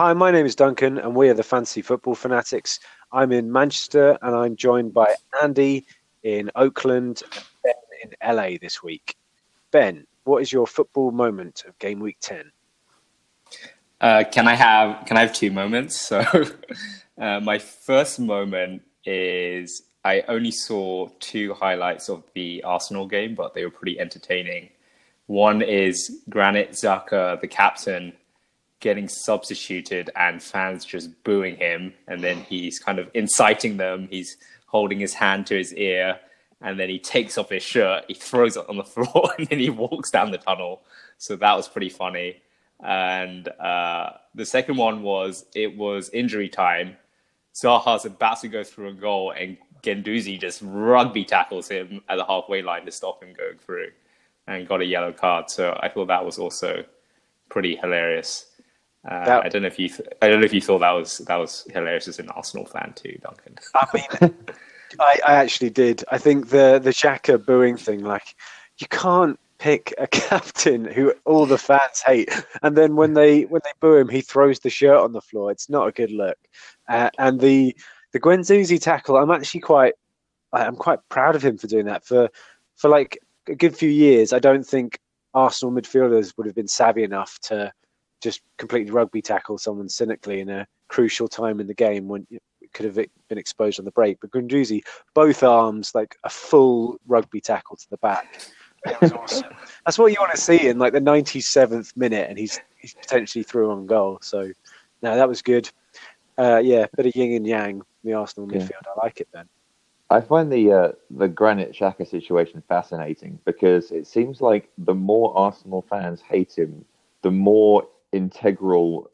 Hi, my name is Duncan, and we are the Fantasy Football Fanatics. I'm in Manchester, and I'm joined by Andy in Oakland and Ben in LA this week. Ben, what is your football moment of game week 10? Uh, can I have can I have two moments? So, uh, my first moment is I only saw two highlights of the Arsenal game, but they were pretty entertaining. One is Granit Xhaka, the captain, getting substituted and fans just booing him, and then he's kind of inciting them. He's holding his hand to his ear, and then he takes off his shirt, he throws it on the floor, and then he walks down the tunnel. So that was pretty funny. And uh, the second one was it was injury time. Zaha's about to go through a goal, and Guendouzi just rugby tackles him at the halfway line to stop him going through, and got a yellow card. So I thought that was also pretty hilarious. Uh, that, I don't know if you th- I don't know if you thought that was that was hilarious as an Arsenal fan too, Duncan. I mean, I, I actually did. I think the the Xhaka booing thing, like you can't pick a captain who all the fans hate, and then when they when they boo him, he throws the shirt on the floor. It's not a good look. Uh, and the the Guendouzi tackle, I'm actually quite I'm quite proud of him for doing that. For for like a good few years, I don't think Arsenal midfielders would have been savvy enough to just completely rugby tackle someone cynically in a crucial time in the game when it could have been exposed on the break. But Guendouzi, both arms, like a full rugby tackle to the back. It was awesome. That's what you want to see in like the 97th minute, and he's he's potentially through on goal. So, no, that was good. Uh, yeah, bit of yin and yang, the Arsenal yeah. midfield. I like it, then. I find the uh, the Granit Xhaka situation fascinating because it seems like the more Arsenal fans hate him, the more integral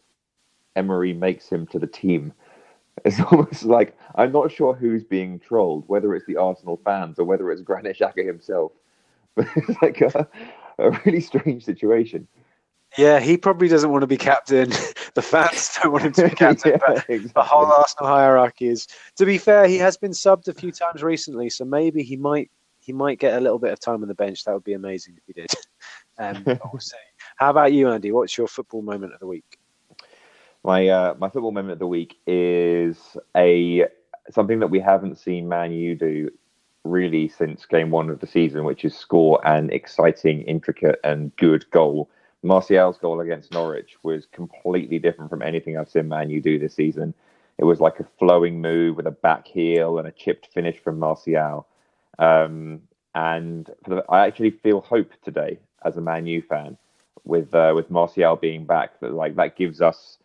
Emery makes him to the team. It's almost like I'm not sure who's being trolled, whether it's the Arsenal fans or whether it's Granit Xhaka himself. But it's like a, a really strange situation. Yeah, he probably doesn't want to be captain. the fans don't want him to be captain. yeah, but exactly. the whole Arsenal hierarchy is. To be fair, he has been subbed a few times recently, so maybe he might he might get a little bit of time on the bench. That would be amazing if he did. Um, we'll see. How about you, Andy? What's your football moment of the week? My uh, my football moment of the week is a something that we haven't seen Man U do really since game one of the season, which is score an exciting, intricate, and good goal. Martial's goal against Norwich was completely different from anything I've seen Man U do this season. It was like a flowing move with a back heel and a chipped finish from Martial. Um, and the, I actually feel hope today as a Man U fan with uh, with Martial being back. That like that gives us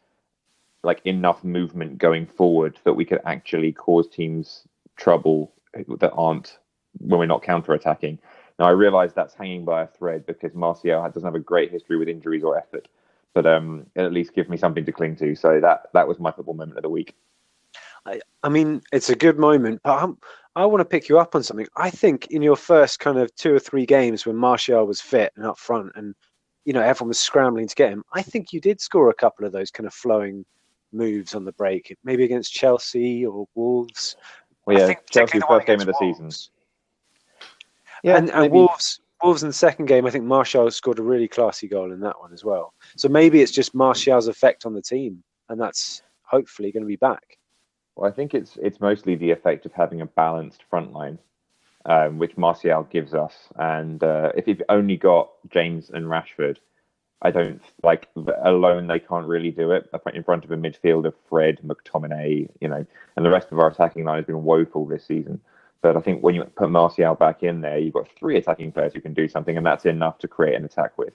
like enough movement going forward that we could actually cause teams trouble that aren't when we're not counter attacking. Now I realise that's hanging by a thread because Martial doesn't have a great history with injuries or effort, but um, it at least gives me something to cling to. So that that was my football moment of the week. I, I mean, it's a good moment, but I'm, I want to pick you up on something. I think in your first kind of two or three games when Martial was fit and up front, and you know everyone was scrambling to get him, I think you did score a couple of those kind of flowing moves on the break, maybe against Chelsea or Wolves. Well, yeah, Chelsea's first game of the Wolves. season. Yeah, and, and Wolves, Wolves in the second game, I think Martial scored a really classy goal in that one as well. So maybe it's just Martial's effect on the team, and that's hopefully going to be back. Well, I think it's it's mostly the effect of having a balanced front line, um, which Martial gives us. And uh, if you've only got James and Rashford, I don't like alone. They can't really do it in front of a midfield of Fred, McTominay, you know, and the rest of our attacking line has been woeful this season. But I think when you put Martial back in there, you've got three attacking players who can do something, and that's enough to create an attack with.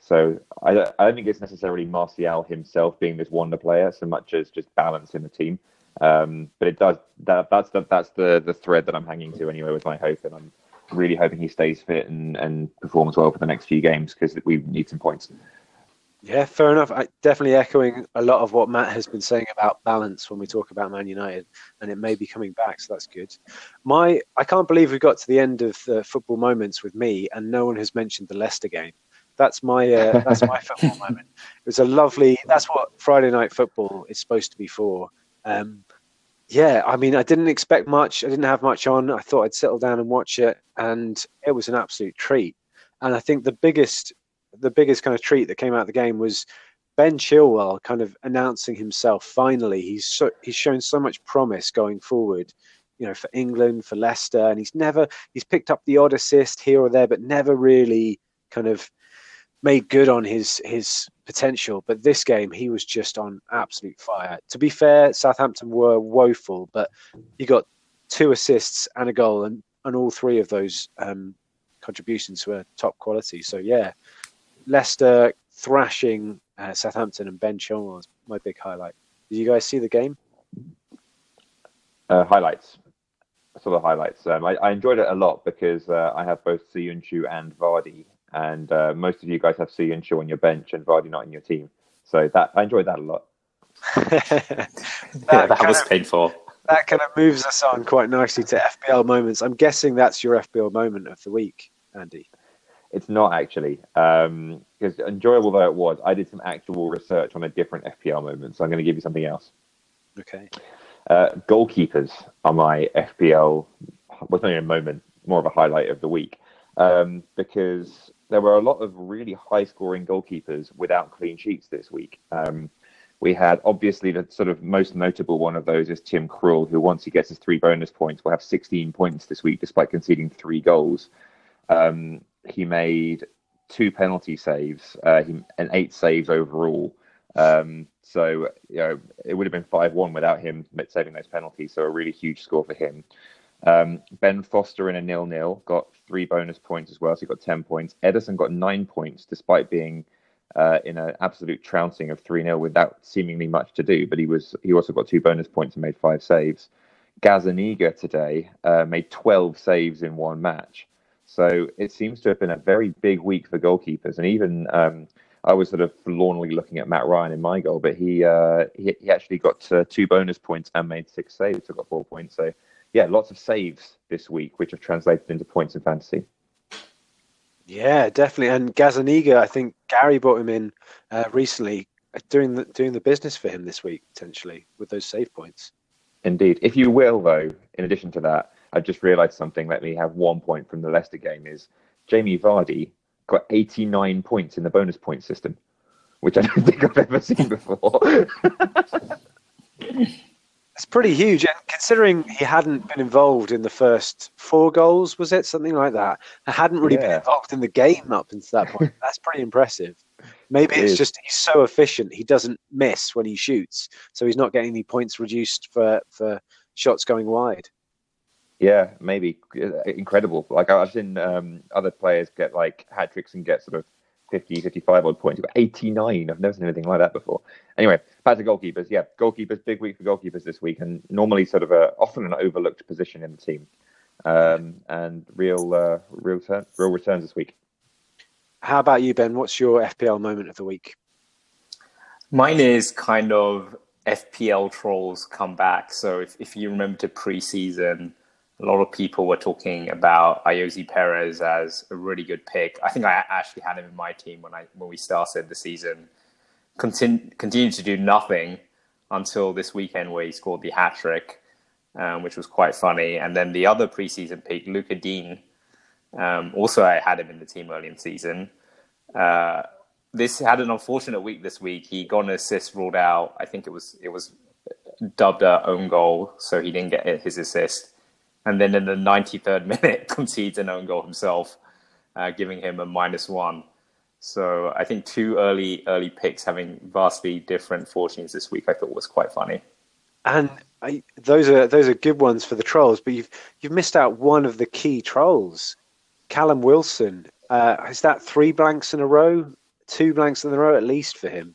So I, I don't think it's necessarily Martial himself being this wonder player so much as just balance in the team. Um, but it does that, that's the that's the the thread that I'm hanging to anyway with my hope, and I'm really hoping he stays fit and, and performs well for the next few games because we need some points. Yeah, fair enough. I, definitely echoing a lot of what Matt has been saying about balance when we talk about Man United, and it may be coming back, so that's good. My, I can't believe we got to the end of the football moments with me, and no one has mentioned the Leicester game. That's my, uh, that's my football moment. It was a lovely. That's what Friday night football is supposed to be for. Um, yeah, I mean, I didn't expect much. I didn't have much on. I thought I'd settle down and watch it, and it was an absolute treat. And I think the biggest, the biggest kind of treat that came out of the game was Ben Chilwell kind of announcing himself finally. He's so, he's shown so much promise going forward, you know, for England, for Leicester, and he's never he's picked up the odd assist here or there, but never really kind of made good on his his potential. But this game, he was just on absolute fire. To be fair, Southampton were woeful, but he got two assists and a goal, and and all three of those um, contributions were top quality. So yeah, Leicester thrashing uh, Southampton and Ben Chilwell was my big highlight. Did you guys see the game? Uh, highlights. I saw the highlights. Um, I, I, enjoyed it a lot because uh, I have both Söyüncü and Vardy, and uh, most of you guys have C and Shaw on your bench and Vardy not in your team. So that I enjoyed that a lot. that, yeah, that was of, painful. That kind of moves us on quite nicely to FPL moments. I'm guessing that's your FPL moment of the week, Andy. It's not actually, because um, enjoyable though it was, I did some actual research on a different FPL moment. So I'm going to give you something else. Okay. Uh, goalkeepers are my FPL. Was not even a moment, more of a highlight of the week, um, because there were a lot of really high-scoring goalkeepers without clean sheets this week. Um, we had obviously the sort of most notable one of those is Tim Krul, who once he gets his three bonus points will have 16 points this week despite conceding three goals. Um, he made two penalty saves uh, and eight saves overall. Um, so you know it would have been five one without him saving those penalties. So a really huge score for him. Um, ben Foster in a nil nil got three bonus points as well, so he got ten points. Ederson got nine points despite being uh, in an absolute trouncing of three 0 without seemingly much to do. But he was he also got two bonus points and made five saves. Gazaniga today uh, made twelve saves in one match. So it seems to have been a very big week for goalkeepers, and even um, I was sort of forlornly looking at Matt Ryan in my goal, but he uh, he, he, actually got uh, two bonus points and made six saves, so got four points. So yeah, lots of saves this week, which have translated into points in fantasy. Yeah, definitely. And Gazaniga, I think Gary brought him in uh, recently, uh, doing the doing the business for him this week potentially with those save points. Indeed. If you will, though, in addition to that, I just realised something. Let me have one point from the Leicester game. Is Jamie Vardy got 89 points in the bonus point system, which I don't think I've ever seen before. It's pretty huge, and considering he hadn't been involved in the first four goals, was it something like that? I hadn't really yeah. been involved in the game up until that point. That's pretty impressive. Maybe it it's is. just he's so efficient; he doesn't miss when he shoots, so he's not getting any points reduced for for shots going wide. Yeah, maybe incredible. Like I've seen um, other players get like hat tricks and get sort of 50, 55 odd points. But 89, I've never seen anything like that before. Anyway, back to goalkeepers. Yeah, goalkeepers, big week for goalkeepers this week, and normally sort of a often an overlooked position in the team. Um, and real, uh, real, turn, real returns this week. How about you, Ben? What's your FPL moment of the week? Mine is kind of FPL trolls come back. So if, if you remember to preseason, a lot of people were talking about Ayoze Perez as a really good pick. I think I actually had him in my team when I when we started the season. Continu- continued to do nothing until this weekend where he scored the hat trick, um, which was quite funny. And then the other preseason pick, Lucas Digne, um, also I had him in the team early in the season. Uh, this had an unfortunate week this week. He got an assist ruled out. I think it was it was dubbed a own goal, so he didn't get his assist and then in the 93rd minute concedes an own goal himself, uh, giving him a minus one. So I think two early early picks having vastly different fortunes this week, I thought was quite funny. And I, those are those are good ones for the trolls, but you've you've missed out one of the key trolls, Callum Wilson. Uh, is that three blanks in a row? Two blanks in a row at least for him.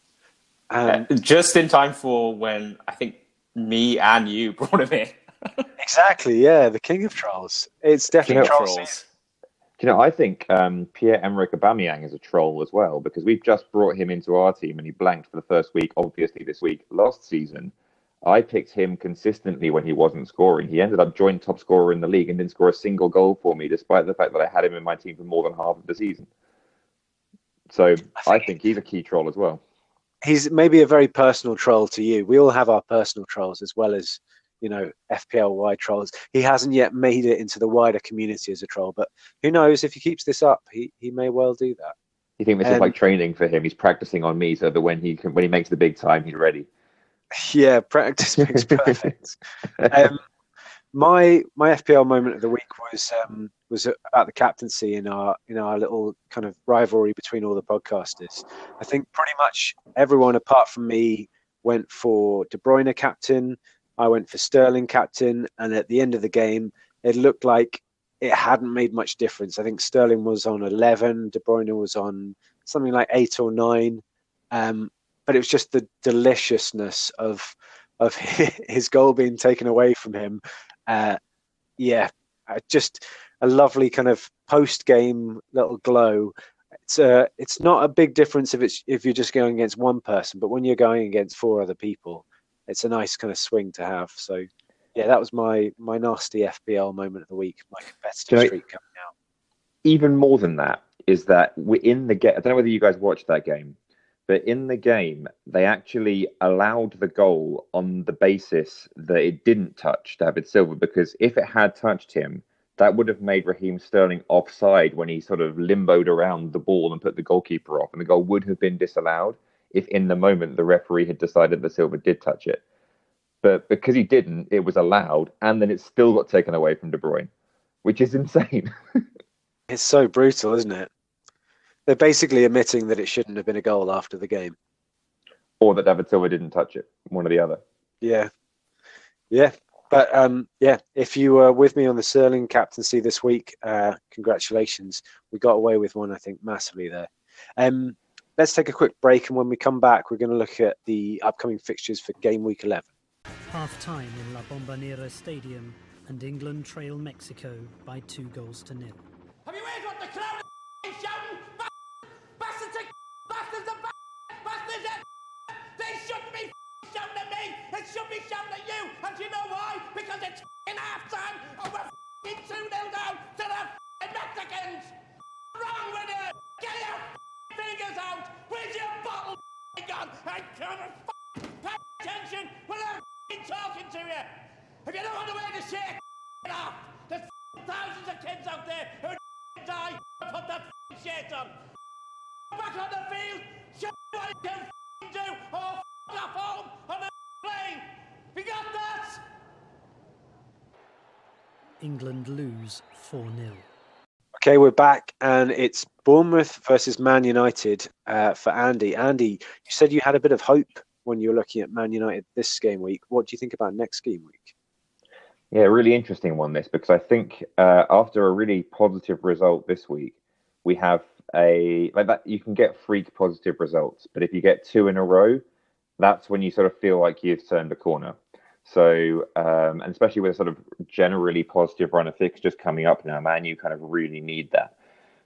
Um, uh, just in time for when I think me and you brought him in exactly, yeah, the king of trolls. It's definitely trolls. trolls. You know, I think um, Pierre Emerick Aubameyang is a troll as well because we've just brought him into our team and he blanked for the first week. Obviously, this week last season, I picked him consistently when he wasn't scoring. He ended up joint top scorer in the league and didn't score a single goal for me, despite the fact that I had him in my team for more than half of the season. So I think, I think he's a key troll as well. He's maybe a very personal troll to you. We all have our personal trolls as well as you know FPL wide trolls. He hasn't yet made it into the wider community as a troll, but who knows if he keeps this up, he he may well do that. You think this um, is like training for him? He's practicing on me so that when he can, when he makes the big time, he's ready. Yeah, practice makes perfect. um, my my FPL moment of the week was um, was about the captaincy in our in our little kind of rivalry between all the podcasters. I think pretty much everyone apart from me went for De Bruyne captain. I went for Sterling captain, and at the end of the game, it looked like it hadn't made much difference. I think Sterling was on 11, De Bruyne was on something like eight or nine. Um, but it was just the deliciousness of of his goal being taken away from him. Uh, yeah, just a lovely kind of post game little glow. It's a, uh, it's not a big difference if it's if you're just going against one person, but when you're going against four other people, it's a nice kind of swing to have. So yeah, that was my my nasty FPL moment of the week. My competitive streak coming out. Even more than that is that we're in the game. I don't know whether you guys watched that game, but in the game they actually allowed the goal on the basis that it didn't touch David Silva because if it had touched him, that would have made Raheem Sterling offside when he sort of limboed around the ball and put the goalkeeper off, and the goal would have been disallowed if in the moment the referee had decided that Silva did touch it. But because he didn't, it was allowed, and then it still got taken away from De Bruyne, which is insane. it's so brutal, isn't it? They're basically admitting that it shouldn't have been a goal after the game, or that David Silva didn't touch it, one or the other. Yeah, yeah, but um, yeah, if you were with me on the Sterling captaincy this week, uh, congratulations. We got away with one, I think, massively there. Um, let's take a quick break, and when we come back, we're going to look at the upcoming fixtures for game week 11. Half time in La Bombonera Stadium, and England trail Mexico by two goals to nil. Have you heard what the crowd is shouting? Bastards and bastards and bastards and They shouldn't be shouting at me. It should be shouting at you. And do you know why? Because it's half time and we're 2 0 down to the Mexicans. Wrong with you? Get your fingers out! Where's your bottle gun? I can't pay attention when I'm talking to you! If you don't want to wear the shirt, off! There's thousands of kids out there who die put that shirt on! Back on the field, show what you can do, or off home on the plane! You got that? England lose 4 0. Okay, we're back, and it's Bournemouth versus Man United uh, for Andy. Andy, you said you had a bit of hope when you were looking at Man United this game week. What do you think about next game week? Yeah, really interesting one this because I think uh, after a really positive result this week, we have a like that. You can get freak positive results, but if you get two in a row, that's when you sort of feel like you've turned a corner. So, um, and especially with a sort of generally positive run of fixtures coming up now, man, you kind of really need that.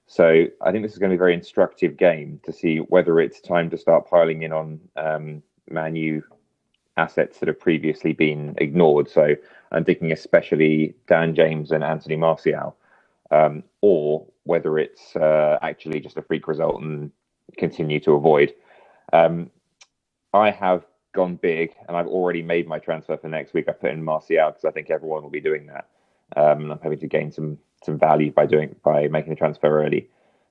So, I think this is going to be a very instructive game to see whether it's time to start piling in on um, Man U assets that have previously been ignored. So, I'm thinking especially Dan James and Anthony Martial, um, or whether it's uh, actually just a freak result and continue to avoid. Um, I have gone big, and I've already made my transfer for next week. I put in Martial because I think everyone will be doing that. Um, I'm hoping to gain some some value by doing by making the transfer early.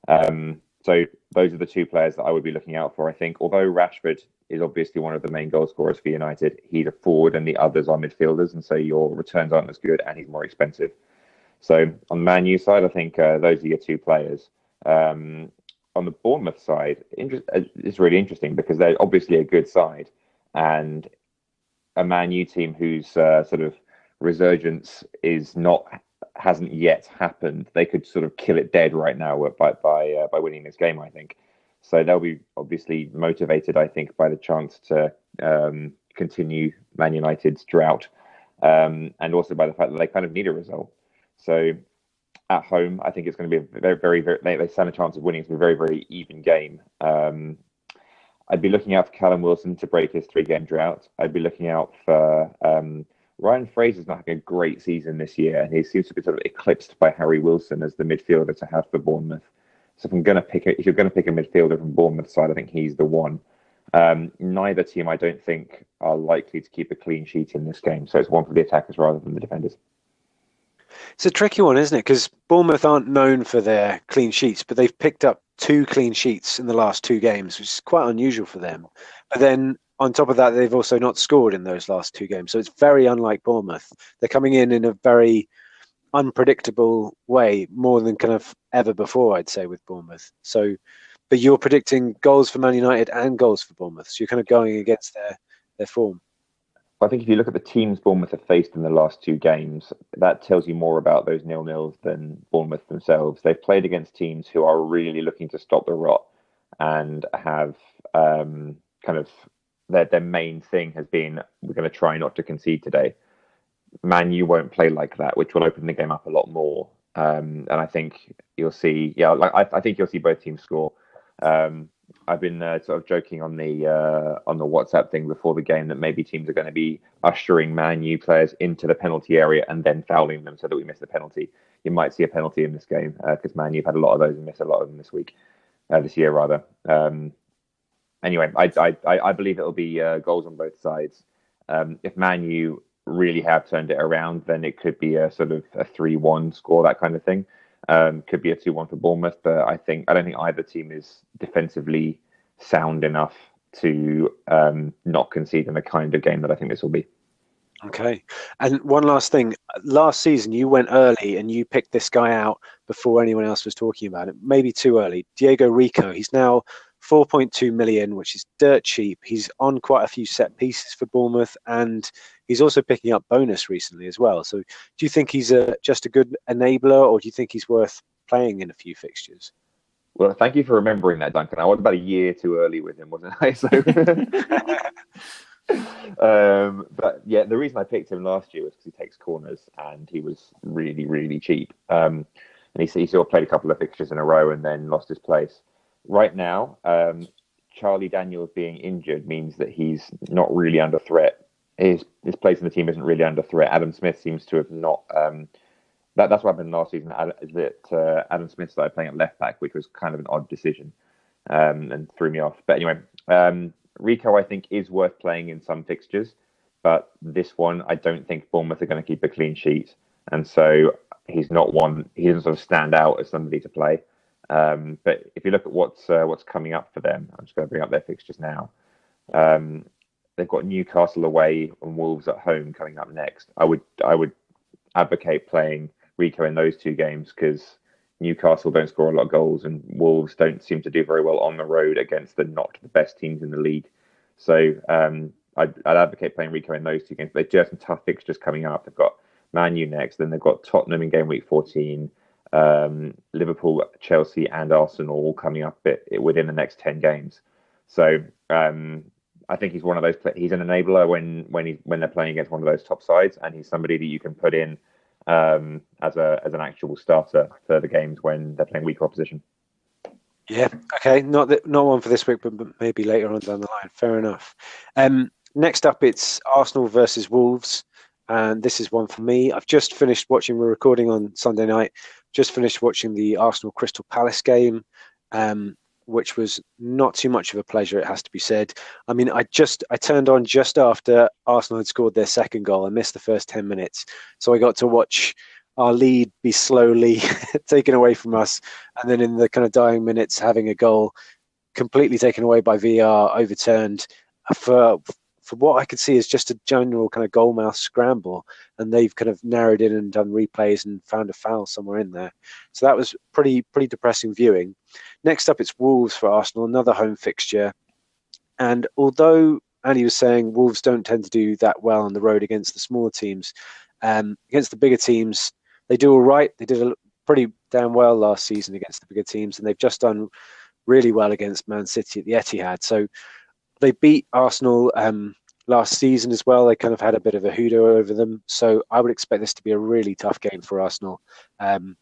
Um, so those are the two players that I would be looking out for. I think although Rashford is obviously one of the main goal scorers for United, he's a forward and the others are midfielders, and so your returns aren't as good, and he's more expensive. So on Man U side, I think uh, those are your two players. Um, on the Bournemouth side, inter- uh, it's really interesting because they're obviously a good side, and a Man U team whose uh, sort of resurgence is not hasn't yet happened. They could sort of kill it dead right now by by uh, by winning this game. I think so. They'll be obviously motivated. I think by the chance to um, continue Man United's drought, um, and also by the fact that they kind of need a result. So at home, I think it's going to be a very, very, very they, they stand a chance of winning. It's a very, very even game. Um, I'd be looking out for Callum Wilson to break his three game drought. I'd be looking out for um, Ryan Fraser's not having a great season this year, and he seems to be sort of eclipsed by Harry Wilson as the midfielder to have for Bournemouth. So if I'm going to pick, a, if you're going to pick a midfielder from Bournemouth side, I think he's the one. Um, neither team, I don't think, are likely to keep a clean sheet in this game. So it's one for the attackers rather than the defenders. It's a tricky one, isn't it? Because Bournemouth aren't known for their clean sheets, but they've picked up two clean sheets in the last two games, which is quite unusual for them. But then on top of that, they've also not scored in those last two games. So it's very unlike Bournemouth. They're coming in in a very unpredictable way, more than kind of ever before, I'd say, with Bournemouth. So, but you're predicting goals for Man United and goals for Bournemouth. So you're kind of going against their, their form. I think if you look at the teams Bournemouth have faced in the last two games, that tells you more about those nil nils than Bournemouth themselves. They've played against teams who are really looking to stop the rot and have um, kind of their their main thing has been we're going to try not to concede today. Man you won't play like that, which will open the game up a lot more. Um, and I think you'll see, yeah, like I, I think you'll see both teams score. Um, I've been uh, sort of joking on the uh, on the WhatsApp thing before the game that maybe teams are going to be ushering Man U players into the penalty area and then fouling them so that we miss the penalty. You might see a penalty in this game because uh, Man U've had a lot of those and missed a lot of them this week, uh, this year rather. Um, anyway, I, I I believe it'll be uh, goals on both sides. Um, if Man U really have turned it around, then it could be a sort of a three-one score, that kind of thing. Um, could be a two-one for Bournemouth, but I think I don't think either team is defensively sound enough to um, not concede in the kind of game that I think this will be. Okay. And one last thing. Last season, you went early and you picked this guy out before anyone else was talking about it. Maybe too early. Diego Rico. He's now 4.2 million, which is dirt cheap. He's on quite a few set pieces for Bournemouth, and he's also picking up bonus recently as well. So, do you think he's a, just a good enabler, or do you think he's worth playing in a few fixtures? Well, thank you for remembering that, Duncan. I was about a year too early with him, wasn't I? So, um, but yeah, the reason I picked him last year was because he takes corners and he was really, really cheap. Um, and he, he sort of played a couple of fixtures in a row and then lost his place right now, um, Charlie Daniels being injured means that he's not really under threat. His his place in the team isn't really under threat. Adam Smith seems to have not. Um, that that's what happened last season. That uh, Adam Smith started playing at left back, which was kind of an odd decision um, and threw me off. But anyway, um, Rico I think is worth playing in some fixtures, but this one I don't think Bournemouth are going to keep a clean sheet, and so he's not one. He doesn't sort of stand out as somebody to play. Um, but if you look at what's uh, what's coming up for them, I'm just going to bring up their fixtures now. Um, they've got Newcastle away and Wolves at home coming up next. I would I would advocate playing Rico in those two games because Newcastle don't score a lot of goals and Wolves don't seem to do very well on the road against the not the best teams in the league. So um, I'd, I'd, advocate playing Rico in those two games. They do have some tough fixtures coming up. They've got Man U next, then they've got Tottenham in game week 14 um, Liverpool, Chelsea, and Arsenal all coming up it, it within the next ten games. So um, I think he's one of those. He's an enabler when when he when they're playing against one of those top sides, and he's somebody that you can put in um, as a as an actual starter for the games when they're playing weaker opposition. Yeah. Okay. Not that, not one for this week, but maybe later on down the line. Fair enough. Um, next up, it's Arsenal versus Wolves, and this is one for me. I've just finished watching. We're recording on Sunday night just finished watching the Arsenal Crystal Palace game, um, which was not too much of a pleasure. It has to be said. I mean, I just I turned on just after Arsenal had scored their second goal. I missed the first ten minutes, so I got to watch our lead be slowly taken away from us, and then in the kind of dying minutes, having a goal completely taken away by VAR, overturned for for what I could see is just a general kind of goalmouth scramble, and they've kind of narrowed in and done replays and found a foul somewhere in there. So that was pretty pretty depressing viewing. Next up, it's Wolves for Arsenal, another home fixture, and although Andy was saying Wolves don't tend to do that well on the road against the smaller teams, um, against the bigger teams they do all right. They did a pretty damn well last season against the bigger teams, and they've just done really well against Man City at the Etihad. So they beat Arsenal um, last season as well. They kind of had a bit of a hoodoo over them. So I would expect this to be a really tough game for Arsenal. Um,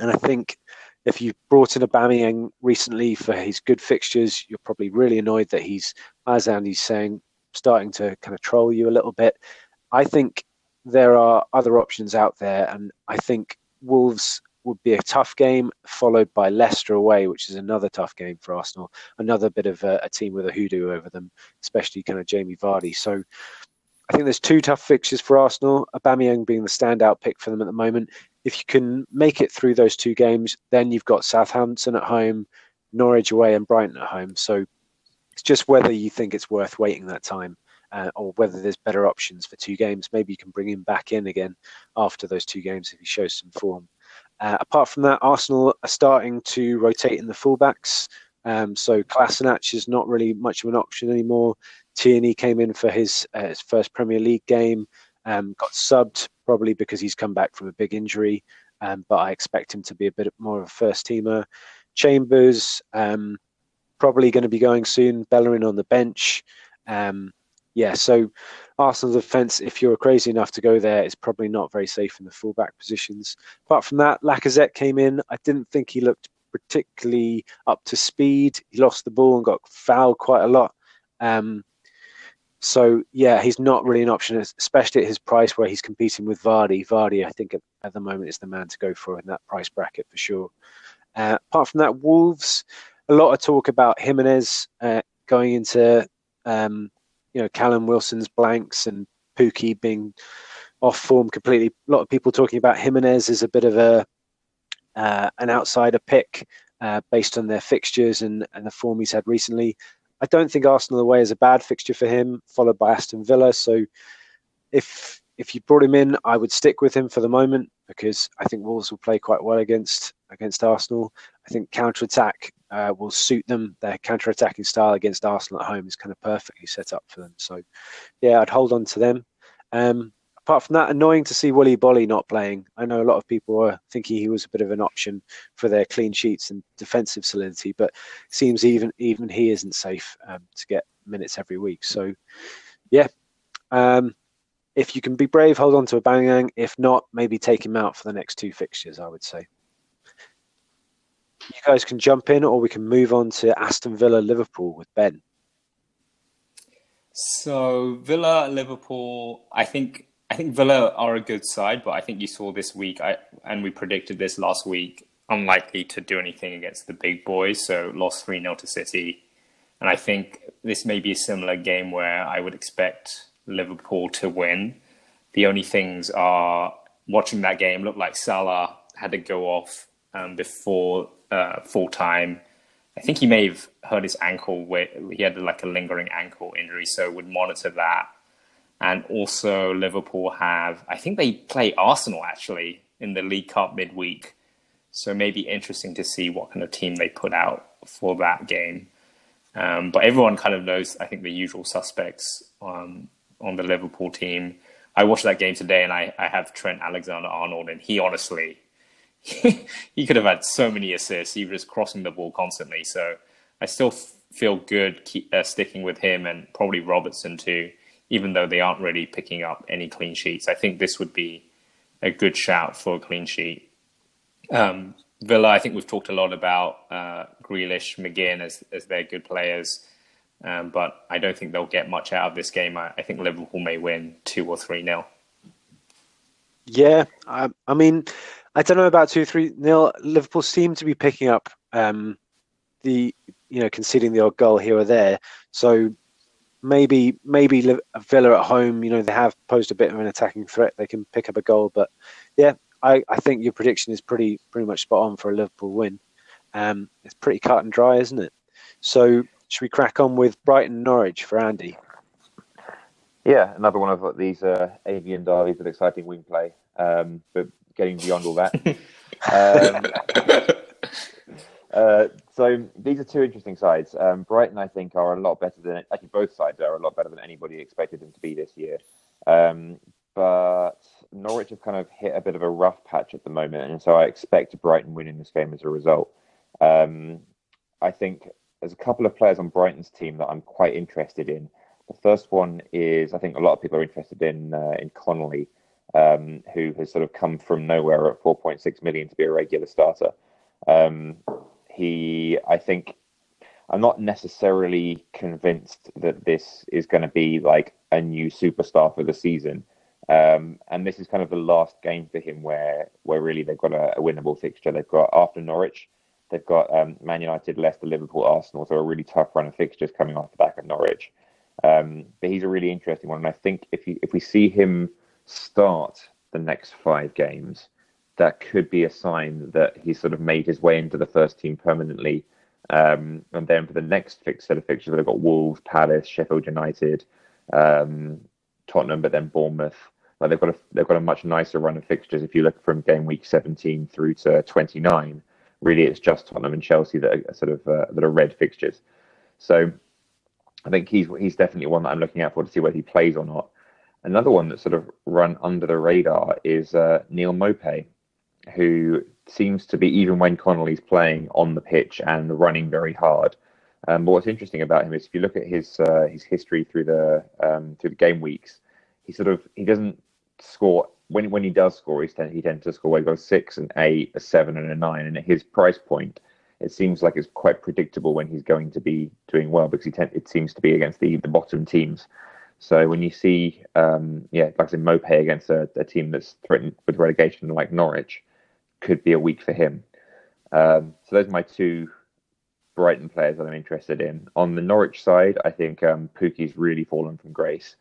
and I think if you brought in Aubameyang recently for his good fixtures, you're probably really annoyed that he's, as Andy's saying, starting to kind of troll you a little bit. I think there are other options out there, and I think Wolves would be a tough game, followed by Leicester away, which is another tough game for Arsenal. Another bit of a, a, team with a hoodoo over them, especially kind of Jamie Vardy. So I think there's two tough fixtures for Arsenal. Aubameyang being the standout pick for them at the moment. If you can make it through those two games, then you've got Southampton at home, Norwich away and Brighton at home. So it's just whether you think it's worth waiting that time. Uh, or whether there's better options for two games. Maybe you can bring him back in again after those two games if he shows some form. Uh, apart from that, Arsenal are starting to rotate in the fullbacks. Um, so Kolasinac is not really much of an option anymore. Tierney came in for his, uh, his first Premier League game, um, got subbed probably because he's come back from a big injury, um, but I expect him to be a bit more of a first teamer. Chambers um, probably going to be going soon. Bellerin on the bench. Um, yeah, so Arsenal defence, if you're crazy enough to go there, is probably not very safe in the fullback positions. Apart from that, Lacazette came in. I didn't think he looked particularly up to speed. He lost the ball and got fouled quite a lot. Um, so yeah, he's not really an option, especially at his price where he's competing with Vardy. Vardy, I think at, at the moment is the man to go for in that price bracket for sure. Uh, apart from that, Wolves, a lot of talk about Jimenez uh, going into um, you know Callum Wilson's blanks and Pukki being off form completely. A lot of people talking about Jimenez as a bit of a uh, an outsider pick uh, based on their fixtures and, and the form he's had recently. I don't think Arsenal away is a bad fixture for him, followed by Aston Villa. So if if you brought him in, I would stick with him for the moment because I think Wolves will play quite well against against Arsenal. I think counter attack uh, will suit them. Their counter attacking style against Arsenal at home is kind of perfectly set up for them. So yeah, I'd hold on to them. Um, apart from that, annoying to see Willy Boly not playing. I know a lot of people are thinking he was a bit of an option for their clean sheets and defensive solidity, but seems even even he isn't safe um, to get minutes every week. So, yeah, um, if you can be brave, hold on to Aubameyang. If not, maybe take him out for the next two fixtures. I would say. You guys can jump in, or we can move on to Aston Villa Liverpool with Ben. So Villa Liverpool, I think I think Villa are a good side, but I think you saw this week, I, and we predicted this last week, unlikely to do anything against the big boys. So lost 3 0 to City. And I think this may be a similar game where I would expect Liverpool to win. The only things are watching that game looked like Salah had to go off um, before uh, full time. I think he may have hurt his ankle. Where he had like a lingering ankle injury, so would monitor that and also Liverpool have, I think they play Arsenal actually in the League Cup midweek. So maybe interesting to see what kind of team they put out for that game. Um, but everyone kind of knows, I think, the usual suspects um, on the Liverpool team. I watched that game today and I, I have Trent Alexander Arnold, and he honestly, he could have had so many assists. He was just crossing the ball constantly. So I still feel good keep, uh, sticking with him and probably Robertson too even though they aren't really picking up any clean sheets. I think this would be a good shout for a clean sheet. Um, Villa, I think we've talked a lot about uh, Grealish, McGinn as, as their good players, um, but I don't think they'll get much out of this game. I, I think Liverpool may win 2 or 3 nil. Yeah, I, I, mean, I don't know about 2 3 nil. Liverpool seem to be picking up um, the, you know, conceding the odd goal here or there. So maybe maybe Villa at home, you know, they have posed a bit of an attacking threat. They can pick up a goal, but yeah, I, I think your prediction is pretty pretty much spot on for a Liverpool win. Um, it's pretty cut and dry, isn't it? So should we crack on with Brighton Norwich for Andy? Yeah, another one of these uh, avian derbies with exciting wing play. Um, but getting beyond all that. um, uh, so these are two interesting sides. Um, Brighton, I think, are a lot better than actually both sides are a lot better than anybody expected them to be this year. Um, but Norwich have kind of hit a bit of a rough patch at the moment, and so I expect Brighton winning this game as a result. Um, I think there's a couple of players on Brighton's team that I'm quite interested in. The first one is I think a lot of people are interested in uh, in Connolly, um, who has sort of come from nowhere at 4.6 million to be a regular starter. Um, he, I think, I'm not necessarily convinced that this is going to be like a new superstar for the season. Um, and this is kind of the last game for him where where really they've got a, a winnable fixture. They've got after Norwich, they've got um, Man United, Leicester, Liverpool, Arsenal, so a really tough run of fixtures coming off the back of Norwich. Um, but he's a really interesting one, and I think if you, if we see him start the next five games, that could be a sign that he sort of made his way into the first team permanently Um, and then for the next set of fixtures, they've got Wolves, Palace, Sheffield United, um, Tottenham, but then Bournemouth. Like they've got a they've got a much nicer run of fixtures. If you look from game week 17 through to 29, really it's just Tottenham and Chelsea that are sort of uh, that are red fixtures. So I think he's he's definitely one that I'm looking out for to see whether he plays or not. Another one that's sort of run under the radar is uh, Neal Maupay, who seems to be even when Connolly's playing on the pitch and running very hard. Um, but what's interesting about him is if you look at his uh, his history through the um, through the game weeks, he sort of he doesn't score when when he does score. He tends to score where he goes six and eight, a seven and a nine, and at his price point, it seems like it's quite predictable when he's going to be doing well because he it seems to be against the the bottom teams. So when you see, um, yeah, like I said, Maupay against a, a, team that's threatened with relegation like Norwich, could be a week for him. Um, so those are my two Brighton players that I'm interested in. On the Norwich side, I think um, Pukki's really fallen from grace,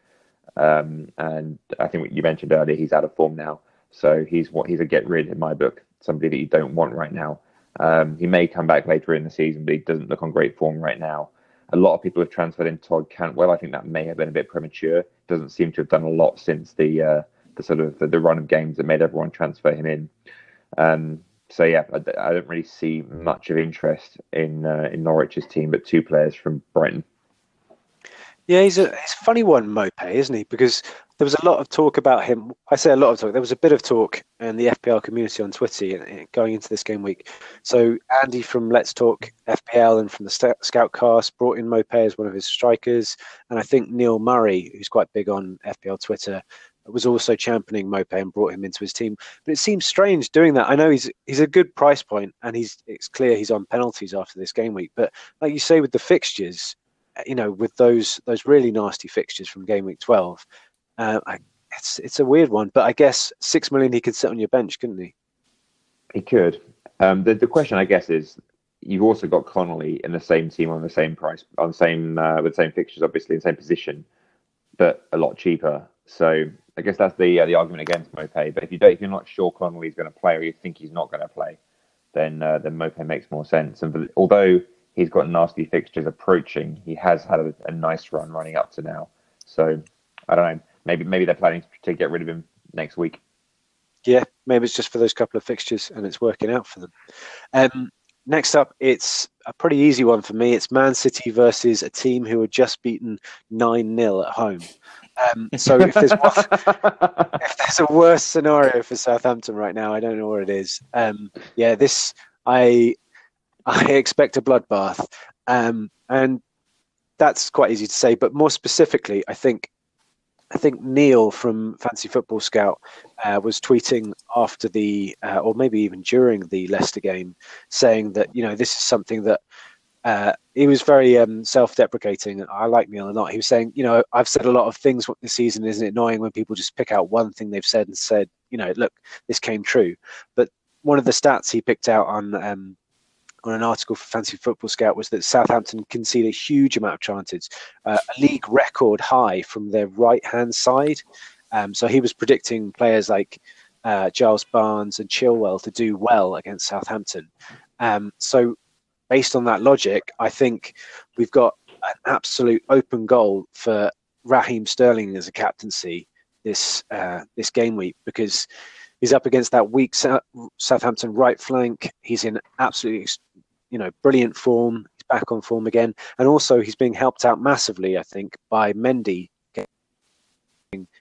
um, and I think what you mentioned earlier, he's out of form now. So he's what he's a get rid in my book, somebody that you don't want right now. Um, he may come back later in the season, but he doesn't look on great form right now. A lot of people have transferred in Todd Cantwell. I think that may have been a bit premature. Doesn't seem to have done a lot since the uh, the sort of the, the, run of games that made everyone transfer him in. Um, so yeah, I, I, don't really see much of interest in uh, in Norwich's team, but two players from Brighton. Yeah, he's a he's a funny one, Mope, isn't he? Because there was a lot of talk about him. I say a lot of talk. There was a bit of talk in the FPL community on Twitter going into this game week. So Andy from Let's Talk FPL and from the Scoutcast brought in Mope as one of his strikers, and I think Neil Murray, who's quite big on FPL Twitter, was also championing Mope and brought him into his team. But it seems strange doing that. I know he's he's a good price point, and he's it's clear he's on penalties after this game week. But like you say, with the fixtures, you know, with those those really nasty fixtures from game week twelve, uh, I, it's it's a weird one. But I guess six million he could sit on your bench, couldn't he? He could. Um, the the question, I guess, is you've also got Connolly in the same team on the same price, on the same uh, with the same fixtures, obviously in the same position, but a lot cheaper. So I guess that's the uh, the argument against Maupay. But if you don't, if you're not sure Connolly's going to play, or you think he's not going to play, then uh, then Maupay makes more sense. And although he's got nasty fixtures approaching, he has had a, a, nice run running up to now. So I don't know. Maybe maybe they're planning to get rid of him next week. Yeah, maybe it's just for those couple of fixtures and it's working out for them. Um, next up, it's a pretty easy one for me. It's Man City versus a team who had just beaten 9 0 at home. Um, so if there's, one, if there's a worse scenario for Southampton right now, I don't know what it is. Um, yeah, this I I expect a bloodbath, um, and that's quite easy to say. But more specifically, I think I think Neil from Fantasy Football Scout uh, was tweeting after the, uh, or maybe even during the Leicester game, saying that you know this is something that uh, he was very um, self-deprecating. I like Neil a lot. He was saying, you know, I've said a lot of things this season. Isn't it annoying when people just pick out one thing they've said and said, you know, look, this came true. But one of the stats he picked out on um, on an article for Fantasy Football Scout was that Southampton concede a huge amount of chances, uh, a league record high from their right-hand side. Um, so he was predicting players like uh, Giles Barnes and Chilwell to do well against Southampton. Um, so based on that logic, I think we've got an absolute open goal for Raheem Sterling as a captaincy this uh, this game week because he's up against that weak Southampton right flank. He's in absolutely you know brilliant form. He's back on form again, and also he's being helped out massively, I think, by Mendy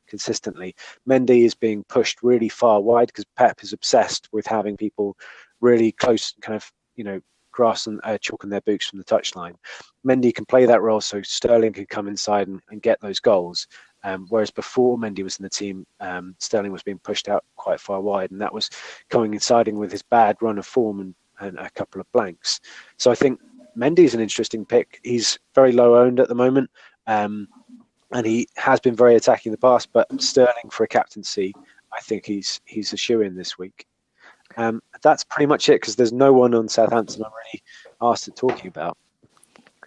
consistently. Mendy is being pushed really far wide because Pep is obsessed with having people really close, kind of you know grass and uh, chalk on their boots from the touchline. Mendy can play that role, so Sterling can come inside and, and get those goals. Um, whereas before Mendy was in the team, um, Sterling was being pushed out quite far wide, and that was coinciding with his bad run of form and, and a couple of blanks. So I think Mendy is an interesting pick. He's very low owned at the moment, um, and he has been very attacking in the past. But Sterling for a captaincy, I think he's he's a shoe in this week. Um, that's pretty much it because there's no one on Southampton I'm really asked at talking about.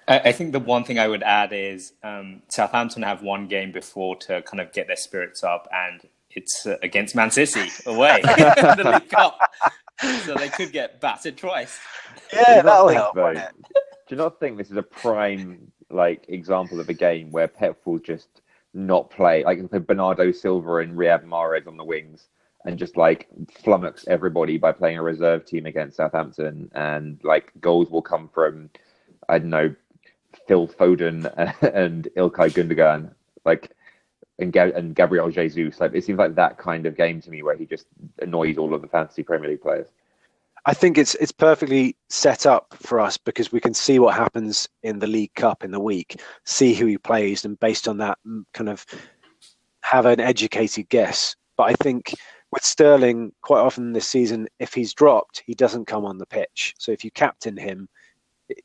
I think the one thing I would add is um, Southampton have one game before to kind of get their spirits up, and it's uh, against Man City away the League Cup, so they could get battered twice. Yeah, that'll help. Do you not think this is a prime like example of a game where Pep will just not play like Bernardo Silva and Riyad Mahrez on the wings and just like flummox everybody by playing a reserve team against Southampton and like goals will come from I don't know Phil Foden and Ilkay Gundogan like and, and Gabriel Jesus like it seems like that kind of game to me where he just annoys all of the fantasy Premier League players. I think it's it's perfectly set up for us because we can see what happens in the League Cup in the week, see who he plays, and based on that, mm, kind of have an educated guess. But I think with Sterling, quite often this season, if he's dropped, he doesn't come on the pitch. So if you captain him,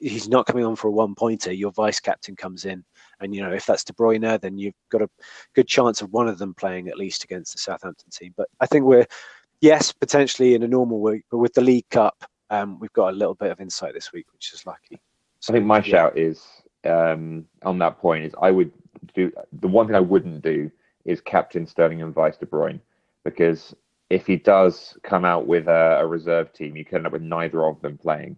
he's not coming on for a one pointer. Your vice captain comes in, and you know if that's De Bruyne, then you've got a good chance of one of them playing at least against the Southampton team. But I think we're yes, potentially in a normal week, but with the League Cup, um, we've got a little bit of insight this week, which is lucky. So, I think my yeah. shout is um, on that point is I would do the one thing I wouldn't do is captain Sterling and vice De Bruyne because if he does come out with a, a reserve team, you can end up with neither of them playing.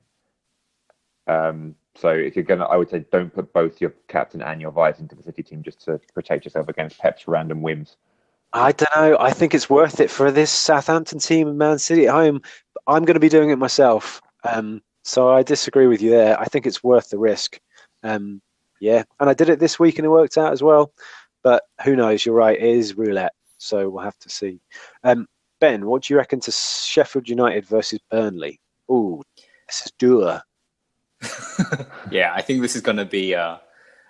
Um, so if you're gonna, I would say don't put both your captain and your vice into the City team just to protect yourself against Pep's random whims. I don't know. I think it's worth it for this Southampton team and Man City at home. I'm going to be doing it myself. Um, so I disagree with you there. I think it's worth the risk. Um, yeah, and I did it this week and it worked out as well. But who knows? You're right. It is roulette. So we'll have to see. Um, ben, what do you reckon to Sheffield United versus Burnley? Oh, this is doer. Yeah, I think this is going to be a,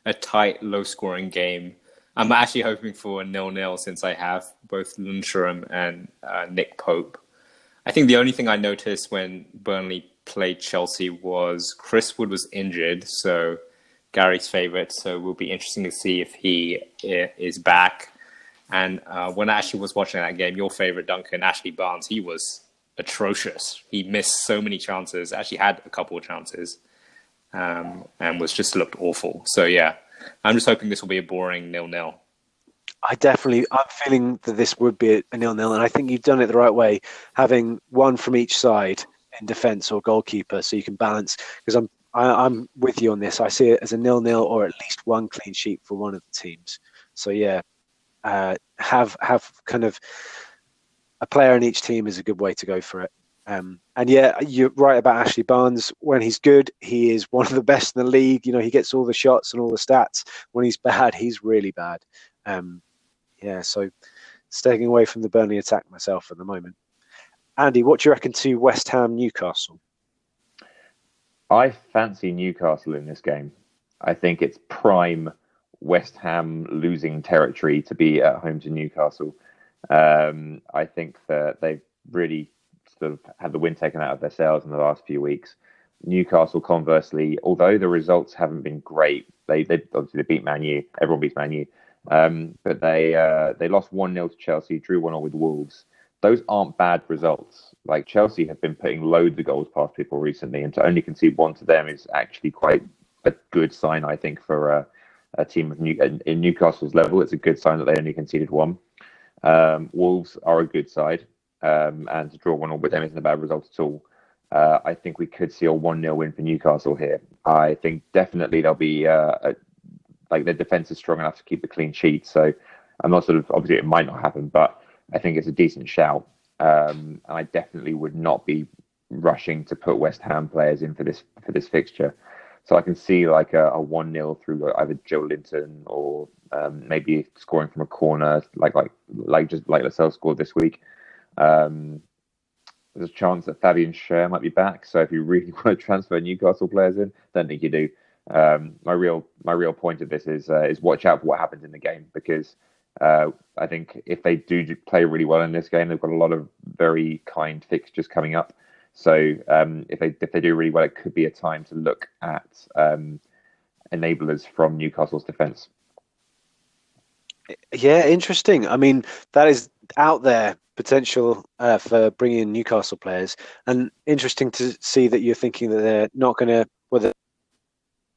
a tight, low scoring game. I'm actually hoping for a nil-nil since I have both Lundstram and uh, Nick Pope. I think the only thing I noticed when Burnley played Chelsea was Chris Wood was injured, so Gary's favorite. So it will be interesting to see if he is back. And uh, when I actually was watching that game, your favorite Duncan, Ashley Barnes, he was atrocious. He missed so many chances. Actually, had a couple of chances, um, and was just looked awful. So yeah, I'm just hoping this will be a boring nil-nil. I definitely, I'm feeling that this would be a nil-nil, and I think you've done it the right way, having one from each side in defence or goalkeeper, so you can balance. Because I'm, I, am i am with you on this. I see it as a nil-nil or at least one clean sheet for one of the teams. So yeah, uh, have have kind of a player in each team is a good way to go for it. Um, and yeah, you're right about Ashley Barnes. When he's good, he is one of the best in the league. You know, he gets all the shots and all the stats. When he's bad, he's really bad. Um, yeah, so staying away from the Burnley attack myself at the moment. Andy, what do you reckon to West Ham Newcastle? I fancy Newcastle in this game. I think it's prime West Ham losing territory to be at home to Newcastle. Um, I think that they've really sort of had the wind taken out of their sails in the last few weeks. Newcastle, conversely, although the results haven't been great, they, they obviously they beat Man U. Everyone beats Man U, um, but they uh, they lost one 0 to Chelsea, drew one 0 with Wolves. Those aren't bad results. Like Chelsea have been putting loads of goals past people recently, and to only concede one to them is actually quite a good sign, I think, for a, a team of New, in Newcastle's level. It's a good sign that they only conceded one. Um, Wolves are a good side um, and to draw one all with them isn't a bad result at all. Uh, I think we could see a 1 0 win for Newcastle here. I think definitely there'll be uh, a, like their defense is strong enough to keep the clean sheet. So I'm not sort of obviously it might not happen, but I think it's a decent shout. Um, and I definitely would not be rushing to put West Ham players in for this for this fixture. So I can see like a, a one 0 through either Joelinton or um, maybe scoring from a corner, like like like just like Lascelles scored this week. Um, there's a chance that Fabian Schär might be back. So if you really want to transfer Newcastle players in, don't think you do. Um, my real my real point of this is uh, is watch out for what happens in the game because uh, I think if they do play really well in this game, they've got a lot of very kind fixtures coming up. So um, if they if they do really well, it could be a time to look at um, enablers from Newcastle's defence. Yeah, interesting. I mean, that is out there potential uh, for bringing in Newcastle players, and interesting to see that you're thinking that they're not going to weather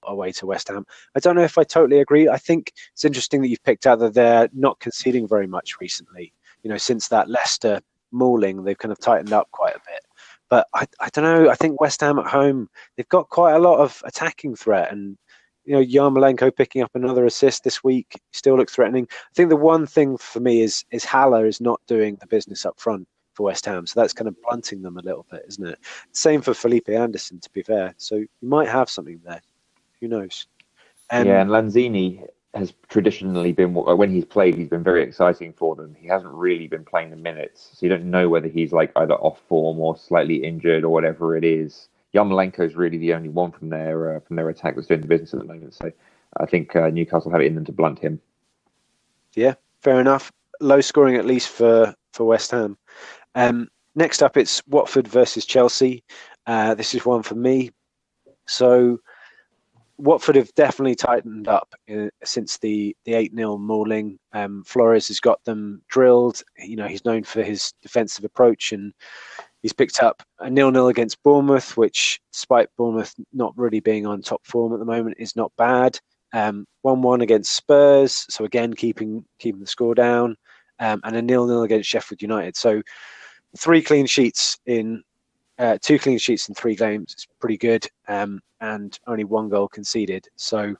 away to West Ham. I don't know if I totally agree. I think it's interesting that you've picked out that they're not conceding very much recently. You know, since that Leicester mauling, they've kind of tightened up quite a bit. But I, I don't know. I think West Ham at home they've got quite a lot of attacking threat, and you know Yarmolenko picking up another assist this week still looks threatening. I think the one thing for me is is Haller is not doing the business up front for West Ham, so that's kind of blunting them a little bit, isn't it? Same for Felipe Anderson, to be fair. So you might have something there. Who knows? Um, yeah, and Lanzini has traditionally been when he's played, he's been very exciting for them. He hasn't really been playing the minutes, so you don't know whether he's like either off form or slightly injured or whatever it is. Yarmolenko is really the only one from their uh, from their attack that's doing the business at the moment. So I think uh, Newcastle have it in them to blunt him. Yeah, fair enough. Low scoring at least for for West Ham. Um, next up, it's Watford versus Chelsea. Uh, this is one for me. So Watford have definitely tightened up uh, since the the eight 0 mauling. Um, Flores has got them drilled. You know he's known for his defensive approach, and he's picked up a nil nil against Bournemouth, which, despite Bournemouth not really being on top form at the moment, is not bad. Um, one one against Spurs, so again keeping keeping the score down, um, and a nil nil against Sheffield United. So three clean sheets in uh, two clean sheets in three games. is pretty good, um, and only one goal conceded. So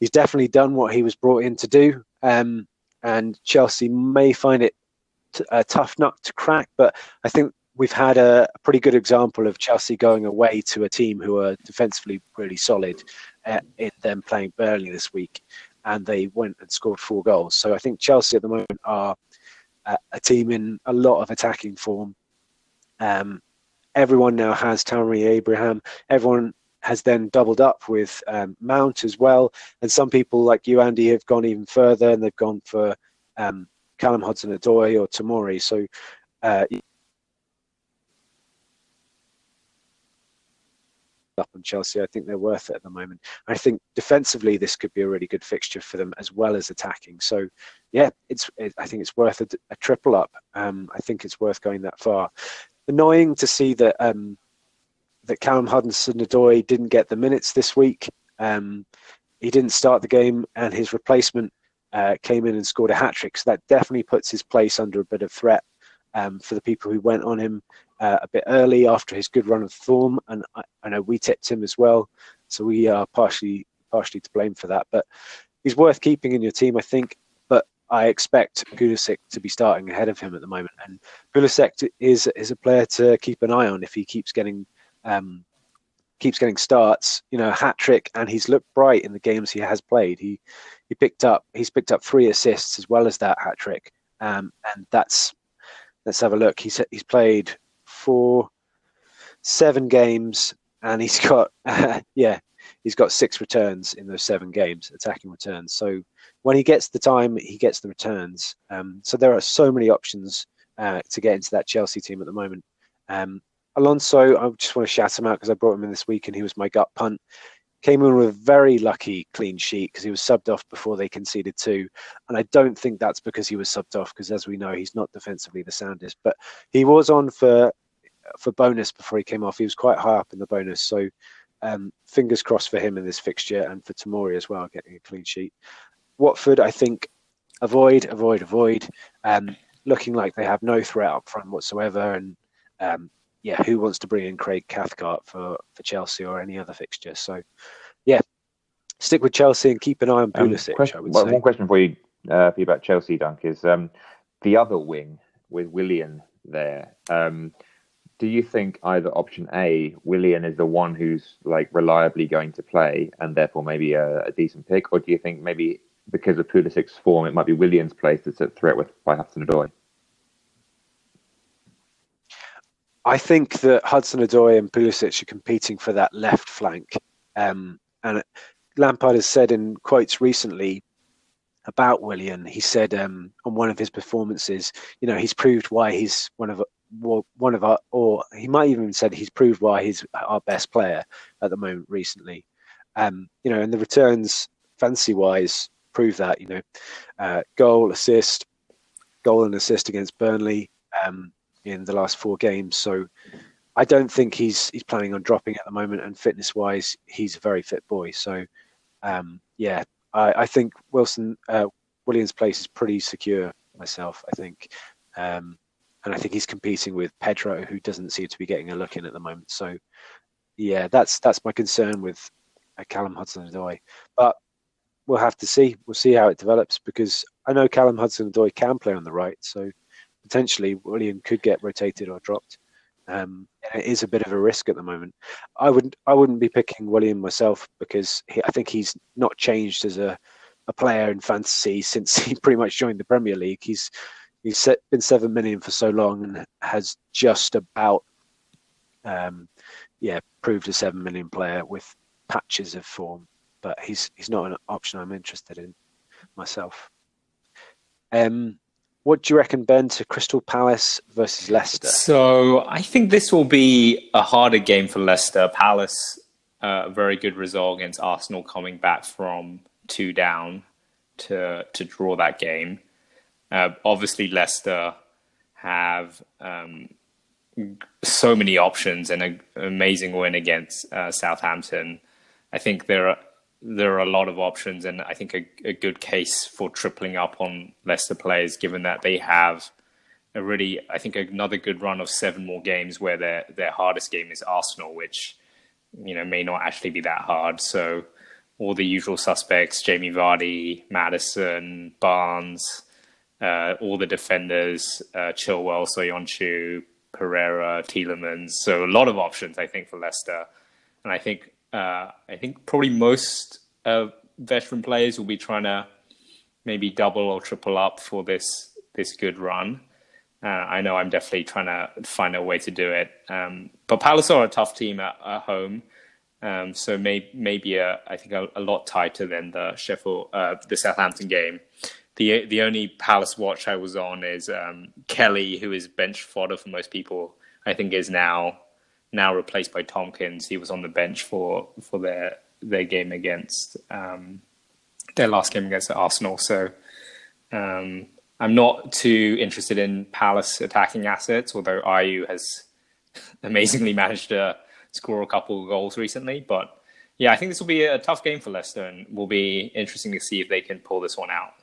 he's definitely done what he was brought in to do. Um, and Chelsea may find it t- a tough nut to crack, but I think we've had a, pretty good example of Chelsea going away to a team who are defensively really solid uh, in them playing Burnley this week, and they went and scored four goals. So I think Chelsea at the moment are a, a team in a lot of attacking form. Um, everyone now has Tammy Abraham. Everyone has then doubled up with um, Mount as well. And some people like you, Andy, have gone even further and they've gone for um, Callum Hudson-Odoi or Tomori. So uh, up on Chelsea. I think they're worth it at the moment. I think defensively this could be a really good fixture for them as well as attacking. So yeah, it's it, I think it's worth a, a triple up. Um, I think it's worth going that far annoying to see that um, that Callum Hudson-Odoi didn't get the minutes this week. Um, he didn't start the game, and his replacement uh, came in and scored a hat trick. So that definitely puts his place under a bit of threat um, for the people who went on him uh, a bit early after his good run of form. And I, I, know we tipped him as well, so we are partially partially to blame for that. But he's worth keeping in your team, I think. But I expect Pulisic to be starting ahead of him at the moment, and Pulisic is is a player to keep an eye on if he keeps getting um, keeps getting starts. You know, hat trick, and he's looked bright in the games he has played. He he picked up he's picked up three assists as well as that hat trick, um, and that's let's have a look. He's he's played four, seven games, and he's got uh, yeah, he's got six returns in those seven games, attacking returns. So when he gets the time, he gets the returns. Um, so there are so many options uh, to get into that Chelsea team at the moment. Um, Alonso, I just want to shout him out because I brought him in this week and he was my gut punt. Came in with a very lucky clean sheet because he was subbed off before they conceded two. And I don't think that's because he was subbed off because, as we know, he's not defensively the soundest. But he was on for for bonus before he came off. He was quite high up in the bonus. So um, fingers crossed for him in this fixture and for Tomori as well, getting a clean sheet. Watford, I think, avoid, avoid, avoid. Um, looking like they have no threat up front whatsoever. And um, yeah, who wants to bring in Craig Cathcart for, for Chelsea or any other fixture? So yeah, stick with Chelsea and keep an eye on um, Pulisic. Question, well, one question for you, uh, for you about Chelsea, Dunk, is um, the other wing with Willian there. Um, do you think either option A, Willian is the one who's like reliably going to play and therefore maybe a, a decent pick, or do you think maybe because of Pulisic's form, it might be Willian's place that's at threat with by Hudson-Odoi. I think that Hudson-Odoi and Pulisic are competing for that left flank. Um, and Lampard has said in quotes recently about Willian, he said um, on one of his performances, you know, he's proved why he's one of one of our, or he might even said he's proved why he's our best player at the moment recently. Um, you know, and the returns fancy wise prove that. You know, uh, goal, assist, goal and assist against Burnley um, in the last four games. So I don't think he's he's planning on dropping at the moment. And fitness wise, he's a very fit boy. So um, yeah, I, I, think Wilson uh, Willian's place is pretty secure. Myself, I think. Um, and I think he's competing with Pedro, who doesn't seem to be getting a look in at the moment. So, yeah, that's that's my concern with uh, Callum Hudson-Odoi. But we'll have to see. We'll see how it develops because I know Callum Hudson-Odoi can play on the right, so potentially Willian could get rotated or dropped. Um, it is a bit of a risk at the moment. I wouldn't I wouldn't be picking Willian myself because he, I think he's not changed as a, a player in fantasy since he pretty much joined the Premier League. He's he's been seven million for so long and has just about um, yeah proved a seven million player with patches of form. But he's he's not an option I'm interested in myself. Um, what do you reckon, Ben, to Crystal Palace versus Leicester? So I think this will be a harder game for Leicester. Palace, uh, a very good result against Arsenal, coming back from two down to to draw that game. Uh, obviously, Leicester have um, so many options and an amazing win against uh, Southampton. I think they're there are a lot of options, and I think a, a, good case for tripling up on Leicester players, given that they have a really, I think, another good run of seven more games where their their hardest game is Arsenal, which you know may not actually be that hard. So all the usual suspects: Jamie Vardy, Maddison, Barnes, uh, all the defenders: uh, Chilwell, Soyuncu, Pereira, Tielemans. So a lot of options, I think, for Leicester, and I think uh, I think probably most uh, veteran players will be trying to maybe double or triple up for this this good run. Uh, I know I'm definitely trying to find a way to do it. Um, but Palace are a tough team at, at home, um, so may, maybe a, I think a, a, lot tighter than the Sheffield, uh, the Southampton game. The the only Palace watch I was on is um, Kelly, who is bench fodder for most people. I think is now now replaced by Tomkins. He was on the bench for for their their game against um, their last game against Arsenal. So um, I'm not too interested in Palace attacking assets, although Ayew has amazingly managed to score a couple of goals recently. But yeah, I think this will be a tough game for Leicester, and will be interesting to see if they can pull this one out.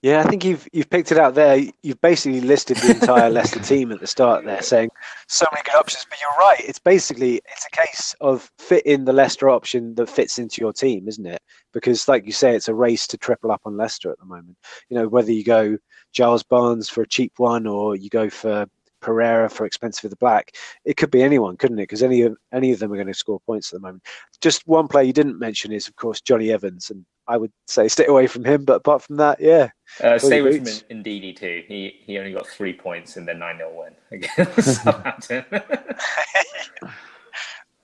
Yeah, I think you've you've picked it out there. You've basically listed the entire Leicester team at the start there, saying so many good options. But you're right; it's basically it's a case of fitting the Leicester option that fits into your team, isn't it? Because, like you say, it's a race to triple up on Leicester at the moment. You know, whether you go Giles Barnes for a cheap one or you go for Pereira for expensive for the black. It could be anyone, couldn't it? Because any of any of them are going to score points at the moment. Just one player you didn't mention is, of course, Jonny Evans, and I would say stay away from him. But apart from that, yeah, uh, stay away from him Ndidi too. He he only got three points in the nine 0 win against Southampton.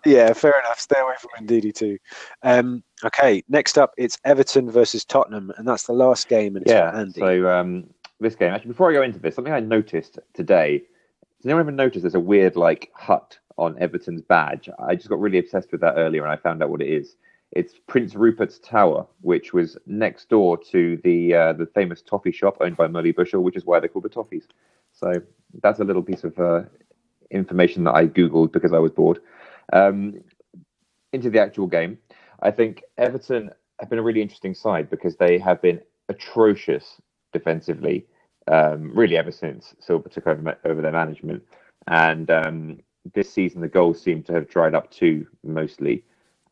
yeah, fair enough. Stay away from Ndidi too. Um, okay, next up it's Everton versus Tottenham, and that's the last game. And yeah, so um, this game actually, before I go into this, something I noticed today. Does anyone ever notice there's a weird like hut on Everton's badge? I just got really obsessed with that earlier, and I found out what it is. It's Prince Rupert's Tower, which was next door to the uh, the famous toffee shop owned by Molly Bushell, which is why they're called the Toffees. So that's a little piece of uh, information that I googled because I was bored. Um, into the actual game, I think Everton have been a really interesting side because they have been atrocious defensively, um, really ever since Silva took over over their management. And um, this season, the goals seem to have dried up too, mostly.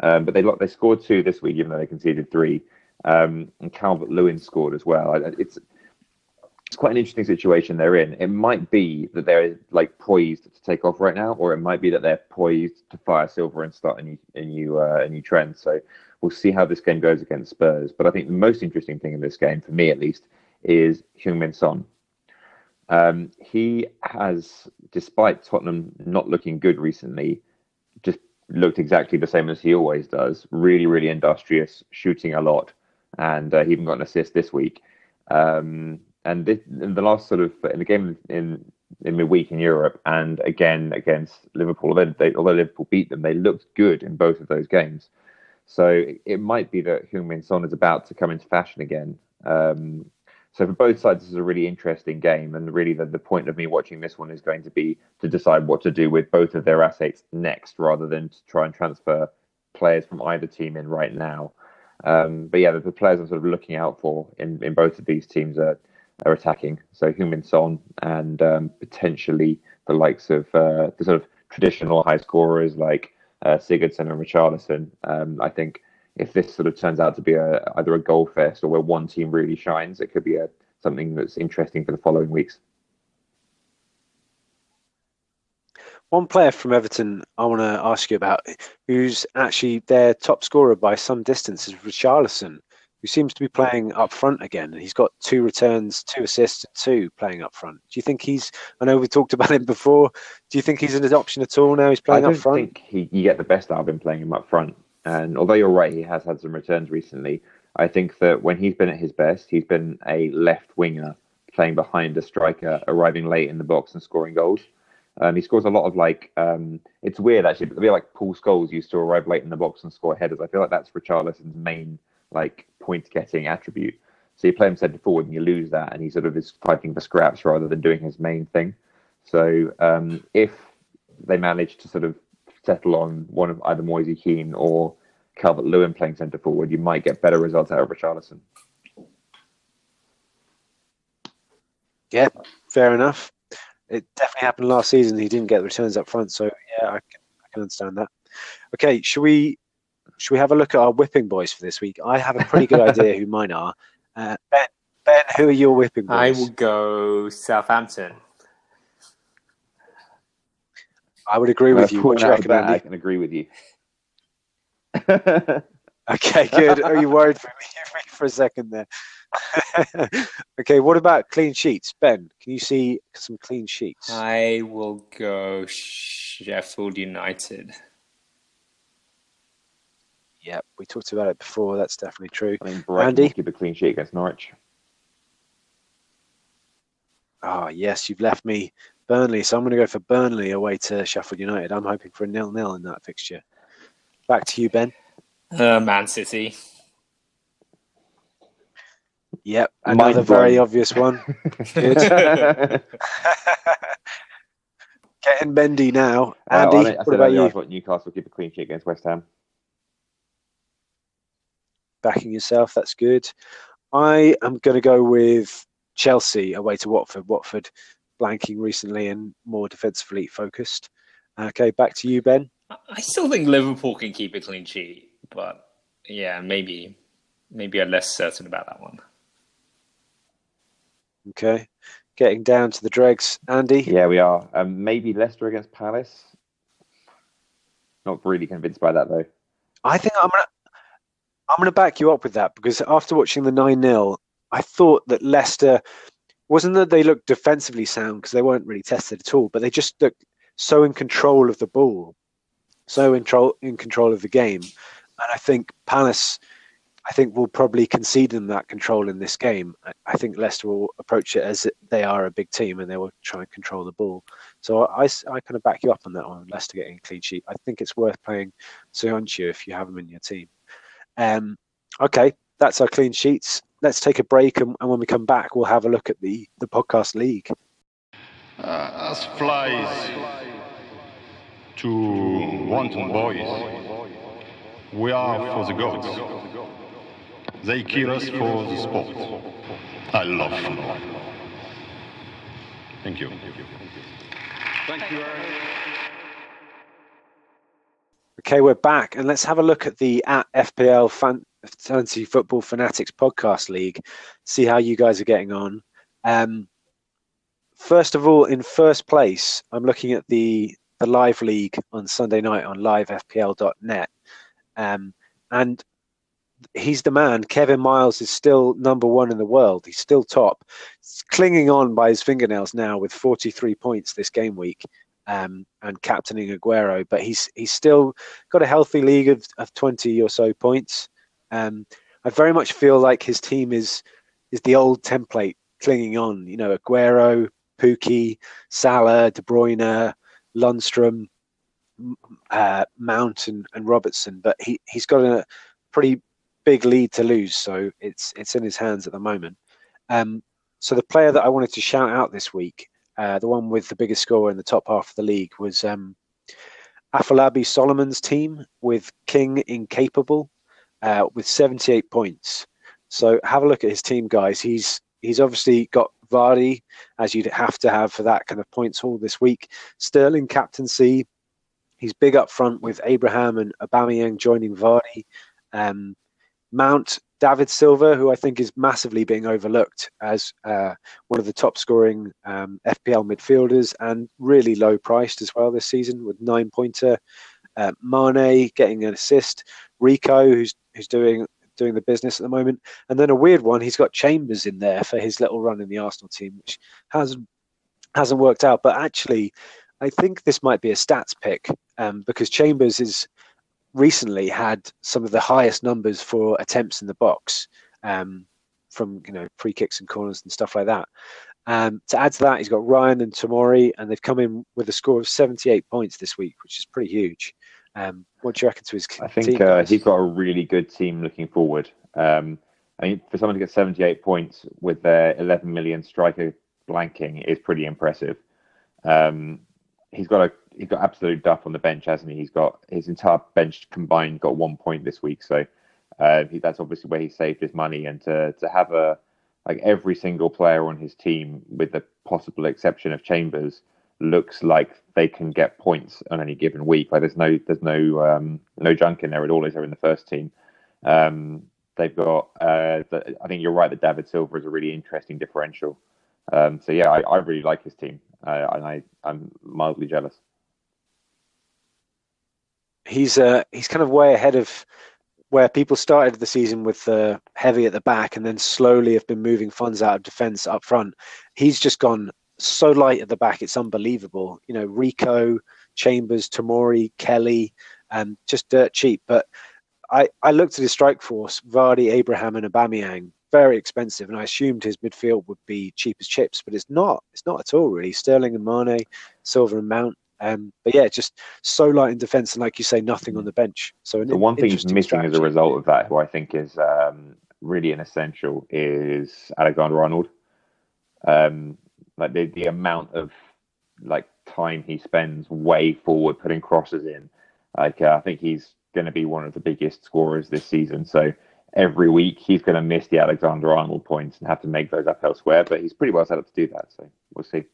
Um, but they they scored two this week, even though they conceded three. Um, and Calvert Lewin scored as well. It's it's quite an interesting situation they're in. It might be that they're like poised to take off right now, or it might be that they're poised to fire Silva and start a new a new uh, a new trend. So we'll see how this game goes against Spurs. But I think the most interesting thing in this game, for me at least, is Heung-min Son. Um, he has, despite Tottenham not looking good recently, looked exactly the same as he always does. Really, really industrious, shooting a lot, and uh, he even got an assist this week. Um, and this, in the last sort of in the game in in midweek in Europe, and again against Liverpool, although, they, although Liverpool beat them, they looked good in both of those games. So it might be that Heung-min Son is about to come into fashion again. Um, so for both sides, this is a really interesting game, and really the, the point of me watching this one is going to be to decide what to do with both of their assets next, rather than to try and transfer players from either team in right now. Um, but yeah, the, the, players I'm sort of looking out for in, in both of these teams are are attacking. So Heung-min Son and um, potentially the likes of uh, the sort of traditional high scorers like uh, Sigurdsson and Richarlison. Um, I think if this sort of turns out to be a, either a goal fest or where one team really shines, it could be a, something that's interesting for the following weeks. One player from Everton I want to ask you about, who's actually their top scorer by some distance, is Richarlison who seems to be playing up front again. He's got two returns, two assists, two playing up front. Do you think he's? I know we talked about him before. Do you think he's an option at all now? He's playing up front. I don't think he, you get the best out of him playing him up front. And although you're right, he has had some returns recently. I think that when he's been at his best, he's been a left winger playing behind a striker, arriving late in the box and scoring goals. Um, he scores a lot of like um, it's weird actually, but a bit like Paul Scholes used to arrive late in the box and score headers. I feel like that's Richarlison's main like point getting attribute. So you play him centre forward and you lose that, and he sort of is fighting for scraps rather than doing his main thing. So um, if they manage to sort of settle on one of either Moise Kean or Calvert Lewin playing centre forward, you might get better results out of Richarlison. Yeah, fair enough. It definitely happened last season. He didn't get the returns up front, so yeah, I can, I can understand that. Okay, should we should we have a look at our whipping boys for this week? I have a pretty good idea who mine are. Uh, ben, Ben, who are your whipping boys? I will go Southampton. I would agree with you. What do you reckon, I can agree with you. okay, good. Are you worried for me for a second there? okay, what about clean sheets? Ben, can you see some clean sheets? I will go Sheffield United. Yep, we talked about it before. That's definitely true. I mean, Brighton Andy? keep a clean sheet against Norwich. Ah, yes, you've left me Burnley, so I'm going to go for Burnley away to Sheffield United. I'm hoping for a nil-nil in that fixture. Back to you, Ben. Uh, Man City. Yep, another very obvious one. Good. Getting bendy now. Andy, Well, I, mean, I what about earlier I you? thought Newcastle will keep a clean sheet against West Ham. Backing yourself, that's good. I am going to go with Chelsea away to Watford. Watford blanking recently and more defensively focused. Okay, back to you, Ben. I still think Liverpool can keep a clean sheet, but yeah, maybe maybe I'm less certain about that one. Okay, getting down to the dregs. Andy, Yeah, we are. Um, maybe Leicester against Palace. Not really convinced by that though. I think I'm gonna I'm gonna back you up with that because after watching the nine 0 I thought that Leicester wasn't that they looked defensively sound because they weren't really tested at all, but they just looked so in control of the ball, so in control in control of the game, and I think Palace. I think will probably concede them that control in this game. I, I think Leicester will approach it as they are a big team and they will try and control the ball. So I, I kind of back you up on that one. Leicester getting a clean sheet. I think it's worth playing Soyuncu if you have him in your team. Um, okay, that's our clean sheets. Let's take a break, and, and when we come back, we'll have a look at the the podcast league. Uh, as flies to wanton boys, we are for the gods. They kill us for the sport. I love football. Thank you. Thank you. Okay, we're back, and let's have a look at the at FPL Fan- Fantasy Football Fanatics Podcast League. See how you guys are getting on. Um, first of all, in first place, I'm looking at the the live league on Sunday night on livefpl.net, um, and he's the man. Kevin Miles is still number one in the world. He's still top, He's clinging on by his fingernails now with 43 points this game week um, and captaining Aguero. But he's he's still got a healthy league of, of 20 or so points. Um, I very much feel like his team is is the old template clinging on. You know, Aguero, Pukki, Salah, De Bruyne, Lundstram, uh, Mount, and, and Robertson. But he he's got a pretty big lead to lose, so it's it's in his hands at the moment. Um, so the player that I wanted to shout out this week, uh, the one with the biggest score in the top half of the league, was um, Afolabi Solomon's team with King Incapable uh, with 78 points. So have a look at his team, guys. He's he's obviously got Vardy, as you'd have to have for that kind of points haul this week. Sterling captaincy. He's big up front with Abraham and Aubameyang joining Vardy. Um, Mount David Silva, who I think is massively being overlooked as uh, one of the top scoring um, FPL midfielders and really low priced as well this season with nine pointer. Uh, Mane getting an assist. Rico, who's who's doing doing the business at the moment. And then a weird one, he's got Chambers in there for his little run in the Arsenal team, which hasn't hasn't worked out. But actually, I think this might be a stats pick um, because Chambers is recently had some of the highest numbers for attempts in the box um, from you know free kicks and corners and stuff like that. Um, to add to that, he's got Ryan and Tomori, and they've come in with a score of 78 points this week, which is pretty huge. Um, what do you reckon to his I think team, uh, he's got a really good team looking forward. Um, I mean, for someone to get 78 points with their 11 million striker blanking is pretty impressive. Um, he's got a he's got absolute duff on the bench, hasn't he? He's got his entire bench combined got one point this week, so uh, he, that's obviously where he saved his money. And to to have a like every single player on his team, with the possible exception of Chambers, looks like they can get points on any given week. Like there's no there's no um, no junk in there at all. Is there in the first team? Um, they've got. Uh, the, I think you're right that David Silva is a really interesting differential. Um, so yeah, I, I, really like his team, uh, and I I'm mildly jealous. He's uh, he's kind of way ahead of where people started the season with the heavy at the back and then slowly have been moving funds out of defence up front. He's just gone so light at the back, it's unbelievable. You know, Rico, Chambers, Tomori, Kelly, um, just dirt cheap. But I, I looked at his strike force, Vardy, Abraham, and Aubameyang, very expensive, and I assumed his midfield would be cheap as chips, but it's not. It's not at all, really. Sterling and Mane, Silva and Mount. Um, but yeah, just so light in defence, and like you say, nothing on the bench. So the one thing he's missing strategy. as a result of that, who I think is um, really an essential, is Alexander Arnold. Um, like the the amount of like time he spends way forward putting crosses in. Like uh, I think he's going to be one of the biggest scorers this season. So every week he's going to miss the Alexander Arnold points and have to make those up elsewhere. But he's pretty well set up to do that. So we'll see.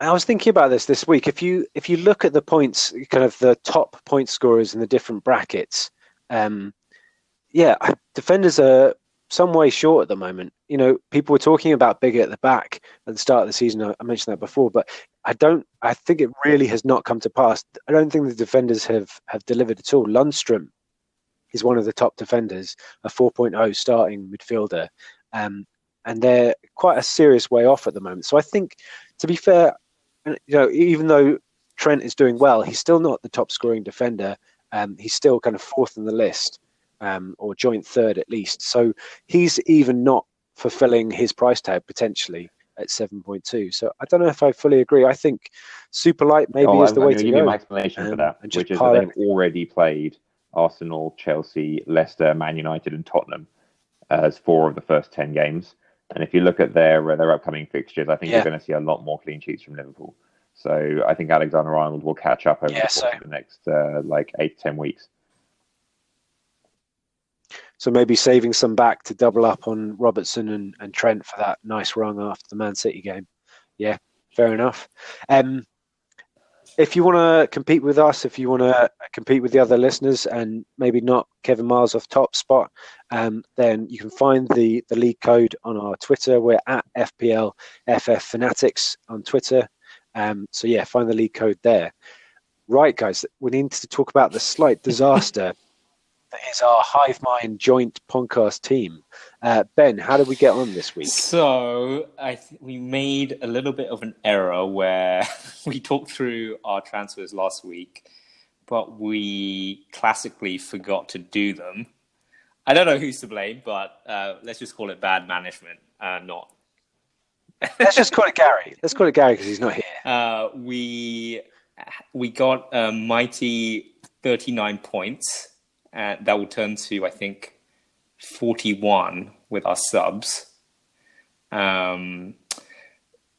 I was thinking about this this week. If you if you look at the points, kind of the top point scorers in the different brackets, um, yeah, defenders are some way short at the moment. You know, people were talking about bigger at the back at the start of the season. I mentioned that before, but I don't. I think it really has not come to pass. I don't think the defenders have have delivered at all. Lundstram is one of the top defenders, a 4.0 starting midfielder, um, and they're quite a serious way off at the moment. So I think, to be fair, you know, even though Trent is doing well, he's still not the top scoring defender. Um, he's still kind of fourth in the list um, or joint third at least. So he's even not fulfilling his price tag potentially at 7.2. So I don't know if I fully agree. I think super light maybe oh, is the I'm way to give go. You my explanation um, for that, which is that they've already played Arsenal, Chelsea, Leicester, Man United, and Tottenham as four of the first 10 games. And if you look at their their upcoming fixtures, I think yeah. you're going to see a lot more clean sheets from Liverpool. So I think Alexander Arnold will catch up over yeah, the, so. the next uh, like eight to ten weeks. So maybe saving some back to double up on Robertson and, and Trent for that nice run after the Man City game. Yeah, fair enough. Um, if you want to compete with us, if you want to compete with the other listeners and maybe not Kevin Miles off top spot, um, then you can find the, the league code on our Twitter. We're at FPL FF Fanatics on Twitter. Um, so yeah, find the league code there. Right, guys, we need to talk about the slight disaster that is our Hive Mind joint podcast team. Uh, ben, how did we get on this week? So I th- we made a little bit of an error where we talked through our transfers last week, but we classically forgot to do them. I don't know who's to blame, but uh, let's just call it bad management, uh, not. let's just call it Gary. Let's call it Gary because he's not here. Uh, we we got a mighty thirty nine points and that will turn to I think 41 with our subs. Um,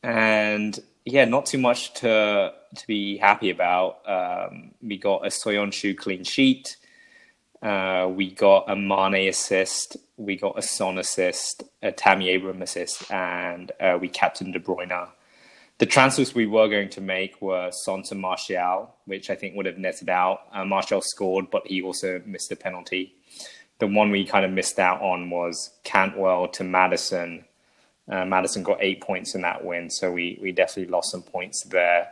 and yeah, not too much to to be happy about. Um, we got a Soyuncu clean sheet. Uh, we got a Mane assist, we got a Son assist, a Tammy Abraham assist, and uh, we captained De Bruyne. The transfers we were going to make were Son to Martial, which I think would have netted out. Uh, Martial scored, but he also missed a penalty. The one we kind of missed out on was Cantwell to Maddison. Uh, Maddison got eight points in that win, so we, we definitely lost some points there.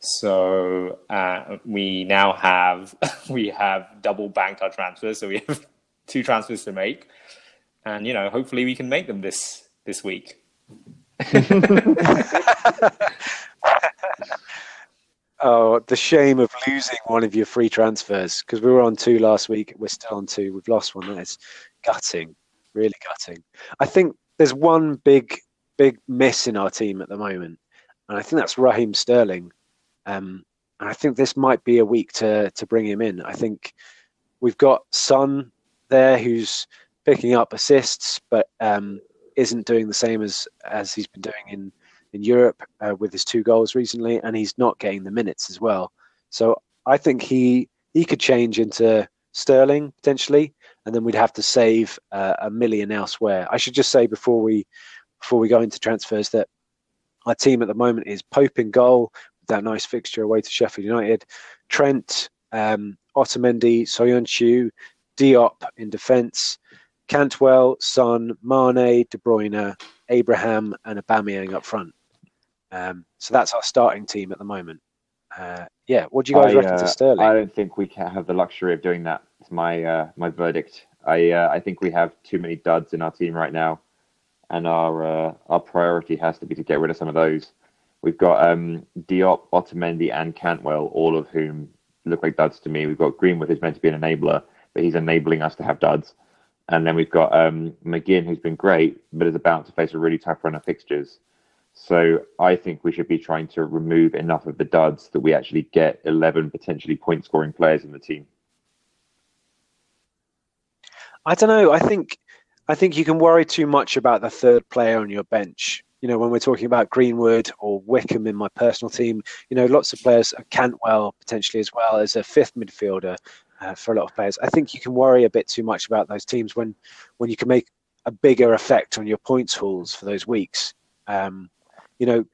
So uh, we now have we have double banked our transfers, so we have two transfers to make, and you know hopefully we can make them this this week. oh, the shame of losing one of your free transfers because we were on two last week. We're still on two. We've lost one. That is gutting, really gutting. I think there's one big, big miss in our team at the moment, and I think that's Raheem Sterling. Um, and I think this might be a week to to bring him in. I think we've got Son there who's picking up assists, but um, isn't doing the same as as he's been doing in in Europe uh, with his two goals recently, and he's not getting the minutes as well. So I think he he could change into Sterling potentially, and then we'd have to save uh, a million elsewhere. I should just say before we before we go into transfers that our team at the moment is Pope in goal, that nice fixture away to Sheffield United. Trent, um, Otamendi, Soyuncu, Diop in defence, Cantwell, Son, Mane, De Bruyne, Abraham, and Aubameyang up front. Um, so that's our starting team at the moment. Uh, yeah, what do you guys I, reckon uh, to Sterling? I don't think we can have the luxury of doing that. It's my uh, my verdict. I uh, I think we have too many duds in our team right now, and our uh, our priority has to be to get rid of some of those. We've got um, Diop, Otamendi, and Cantwell, all of whom look like duds to me. We've got Greenwood, who's meant to be an enabler, but he's enabling us to have duds. And then we've got um, McGinn, who's been great, but is about to face a really tough run of fixtures. So I think we should be trying to remove enough of the duds that we actually get 11 potentially point scoring players in the team. I don't know. I think I think you can worry too much about the third player on your bench you know, when we're talking about Greenwood or Wickham in my personal team, you know, lots of players, uh, Cantwell potentially as well as a fifth midfielder uh, for a lot of players. I think you can worry a bit too much about those teams when, when you can make a bigger effect on your points hauls for those weeks. Um, you know,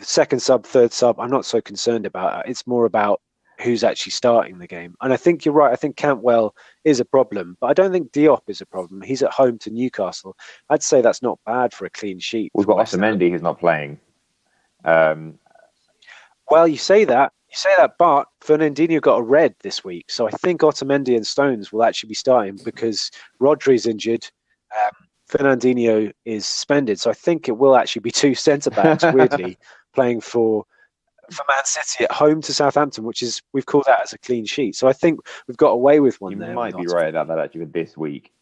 second sub, third sub, I'm not so concerned about. It. It's more about who's actually starting the game. And I think you're right. I think Cantwell is a problem, but I don't think Diop is a problem. He's at home to Newcastle. I'd say that's not bad for a clean sheet. We've got Otamendi who's not playing. Um... Well, you say that. You say that, but Fernandinho got a red this week, so I think Otamendi and Stones will actually be starting because Rodri's injured. Um, Fernandinho is suspended, so I think it will actually be two centre backs. weirdly, playing for for Man City at home to Southampton, which is we've called that as a clean sheet. So I think we've got away with one you there. Might be right about that actually for this week.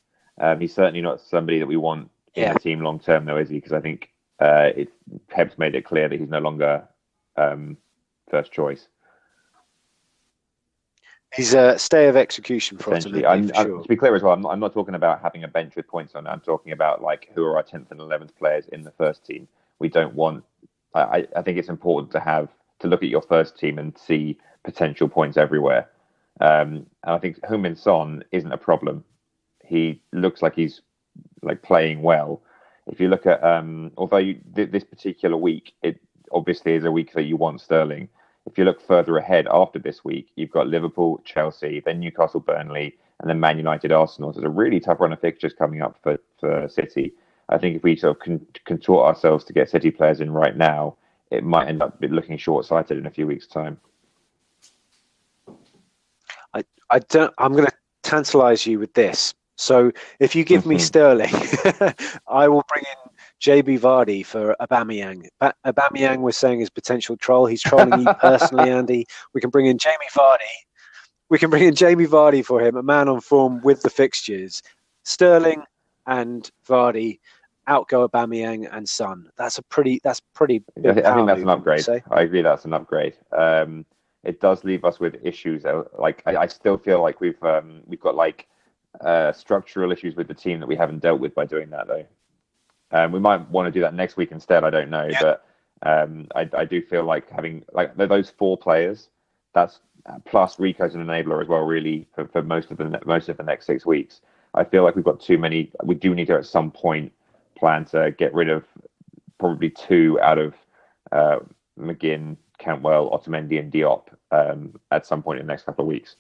Um, he's certainly not somebody that we want in yeah. the team long term, though, is he? Because I think uh, it, Pep's made it clear that he's no longer um, first choice. He's a stay of execution for us. I'm, for sure. To be clear as well, I'm not, I'm not, talking about having a bench with points on. I'm talking about like who are our 10th and 11th players in the first team. We don't want. I, I think it's important to have to look at your first team and see potential points everywhere. Um, and I think Heung-min Son isn't a problem. He looks like he's like playing well. If you look at, um, although you, th- this particular week, it obviously is a week that you want Sterling. If you look further ahead after this week, you've got Liverpool, Chelsea, then Newcastle, Burnley, and then Man United, Arsenal. So it's a really tough run of fixtures coming up for, for City. I think if we sort of con- contort ourselves to get City players in right now, it might end up looking short-sighted in a few weeks' time. I, I don't. I'm going to tantalize you with this. So if you give mm-hmm. me Sterling, I will bring in JB Vardy for Aubameyang. Ba- Aubameyang was saying his potential troll. He's trolling you personally, Andy. We can bring in Jamie Vardy. We can bring in Jamie Vardy for him, a man on form with the fixtures. Sterling and Vardy outgo Aubameyang and Son. That's a pretty. That's pretty. I, think that's an upgrade. I agree. That's an upgrade. Um, it does leave us with issues. Like I, I still feel like we've um, we've got like uh, structural issues with the team that we haven't dealt with by doing that though. Um, we might want to do that next week instead. I don't know, yeah. but um, I, I do feel like having like those four players. That's plus Rico's an enabler as well, really for, for most of the most of the next six weeks. I feel like we've got too many. We do need to at some point plan to get rid of probably two out of uh, McGinn, Cantwell, Otamendi, and Diop um, at some point in the next couple of weeks.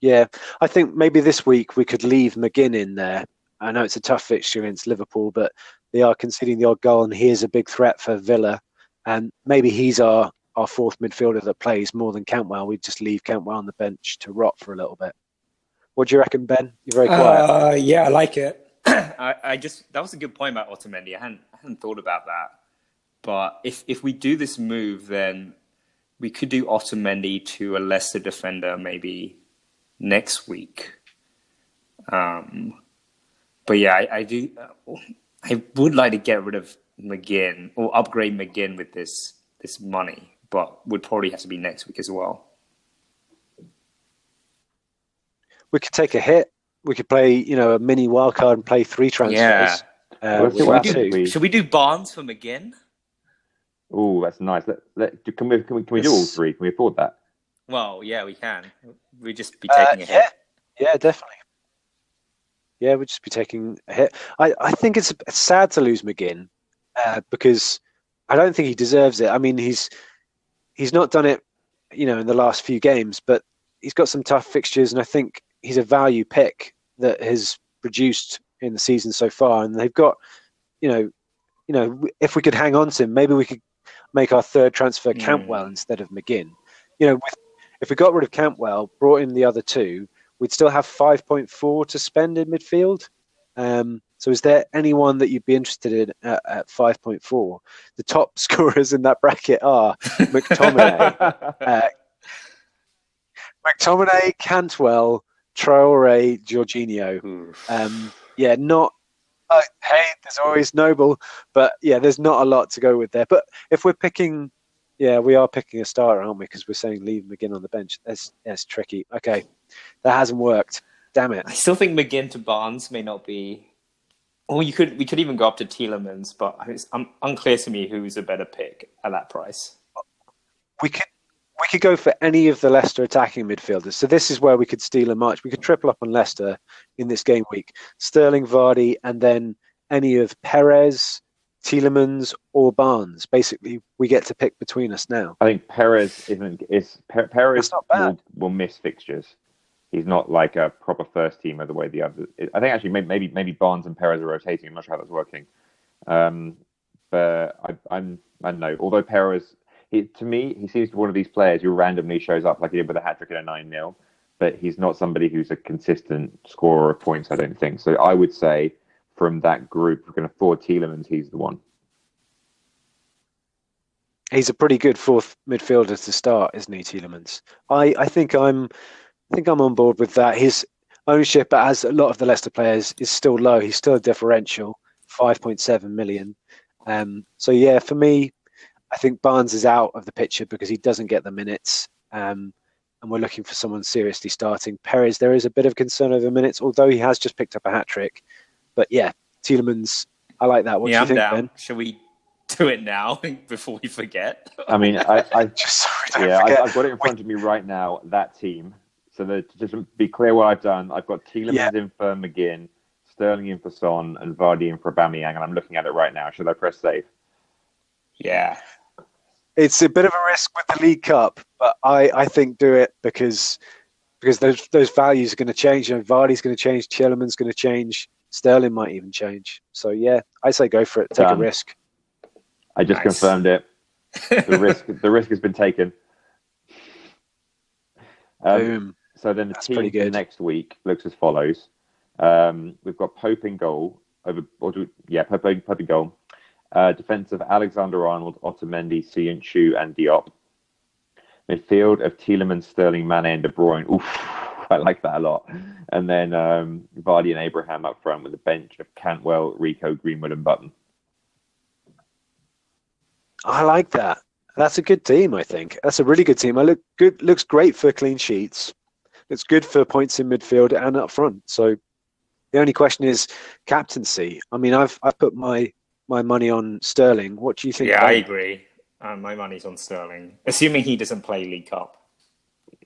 Yeah, I think maybe this week we could leave McGinn in there. I know it's a tough fixture against Liverpool, but they are conceding the odd goal, and he is a big threat for Villa. And maybe he's our, our fourth midfielder that plays more than Cantwell. We just leave Cantwell on the bench to rot for a little bit. What do you reckon, Ben? You're very quiet. Uh, yeah, I like it. I, I just that was a good point about Otamendi. I hadn't, I hadn't thought about that. But if if we do this move, then we could do Otamendi to a lesser defender maybe next week. Um, but yeah, I, I do. I would like to get rid of McGinn or upgrade McGinn with this this money, but would probably have to be next week as well. We could take a hit. We could play, you know, a mini wildcard and play three transfers. Yeah. Uh, Let's with do that that. too. We- Should we do Barnes for McGinn? Oh, that's nice. Let, let, can we can we, can we do all three? Can we afford that? Well, yeah, we can. We'd just be Uh, taking a hit. yeah, yeah, definitely. Yeah, we'd just be taking a hit. I, I think it's sad to lose McGinn uh, because I don't think he deserves it. I mean, he's he's not done it, you know, in the last few games, but he's got some tough fixtures, and I think he's a value pick that has produced in the season so far. And they've got, you know, you know, if we could hang on to him, maybe we could make our third transfer Mm. Cantwell instead of McGinn. You know, with, if we got rid of Cantwell, brought in the other two, we'd still have 5.4 to spend in midfield. Um, so, is there anyone that you'd be interested in at, at 5.4? The top scorers in that bracket are McTominay, uh, McTominay, Cantwell, Traore, Jorginho. Um, yeah, not. Uh, hey, there's always Noble, but yeah, there's not a lot to go with there. But if we're picking, yeah, we are picking a starter, aren't we? Because we're saying leave McGinn on the bench. That's that's tricky. Okay, that hasn't worked. Damn it. I still think McGinn to Barnes may not be. Or you could we could even go up to Tielemans, but it's um, unclear to me who's a better pick at that price. we could we could go for any of the Leicester attacking midfielders. So this is where we could steal a march. We could triple up on Leicester in this game week. Sterling, Vardy, and then any of Perez, Tielemans, or Barnes. Basically, we get to pick between us now. I think Perez isn't is Per- Perez will, will miss fixtures. He's not like a proper first teamer the way the others. I think actually maybe maybe, maybe Barnes and Perez are rotating. I'm not sure how that's working. Um, but I, I'm I don't know. Although Perez, he, to me, he seems to be one of these players who randomly shows up like he did with a hat trick and a nine 0 But he's not somebody who's a consistent scorer of points. I don't think so. I would say from that group, we're going to afford Tielemans, he's the one. He's a pretty good fourth midfielder to start, isn't he, Tielemans? I, I think I'm I think I'm on board with that. His ownership, as a lot of the Leicester players, is still low. He's still a differential, five point seven million. Um, so yeah, for me, I think Barnes is out of the picture because he doesn't get the minutes. Um, and we're looking for someone seriously starting. Perez, there is a bit of concern over minutes, although he has just picked up a hat trick. But yeah, Tielemans, I like that. What yeah, do you I'm think, down. Ben? Shall we do it now before we forget? I mean, I, I Just so we don't yeah, forget. I, I've got it in front of me right now. That team. So that to just be clear, what I've done, I've got Tielemans Yeah. in for McGinn, Sterling in for Son, and Vardy in for Aubameyang, and I'm looking at it right now. Should I press save? Yeah. it's a bit of a risk with the League Cup, but I, I think do it because because those those values are going to change. You know, Vardy's going to change, Tielemans going to change, Sterling might even change. So yeah, I say go for it. Take a risk. I just Nice. confirmed it. The risk, the risk has been taken. Um, Boom. So then the That's team pretty for good. next week looks as follows. Um, we've got Pope in goal. Over, or do, yeah, Pope, Pope in goal. Uh, defensive Alexander Arnold, Otamendi, Söyüncü, and Diop. Midfield of Tielemans, Sterling, Mane, and De Bruyne. Oof, I like that a lot. And then um, Vardy and Abraham up front with a bench of Cantwell, Rico, Greenwood, and Button. I like that. That's a good team. I think that's a really good team. I look good. Looks great for clean sheets. It's good for points in midfield and up front. So the only question is captaincy. I mean, I've I've put my my money on Sterling. What do you think? Yeah, I agree. Uh, my money's on Sterling, assuming he doesn't play League Cup.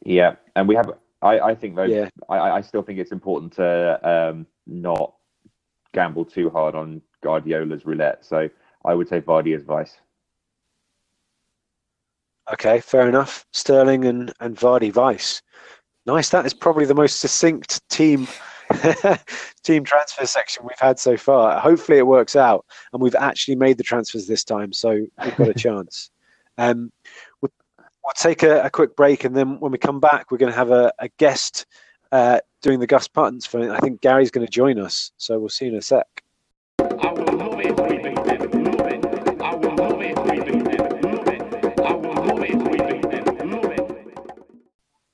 Yeah, and we have. I, I think though. Yeah. I, I still think it's important to um, not gamble too hard on Guardiola's roulette. So I would say Vardy's vice. Okay, fair enough. Sterling and, and Vardy Vice. Nice. That is probably the most succinct team team transfer section we've had so far. Hopefully it works out and we've actually made the transfers this time, so we've got a chance. Um, we'll, take a, a, quick break and then when we come back, we're going to have a, a guest uh, doing the gut punts for I think Gary's going to join us. So we'll see you in a sec.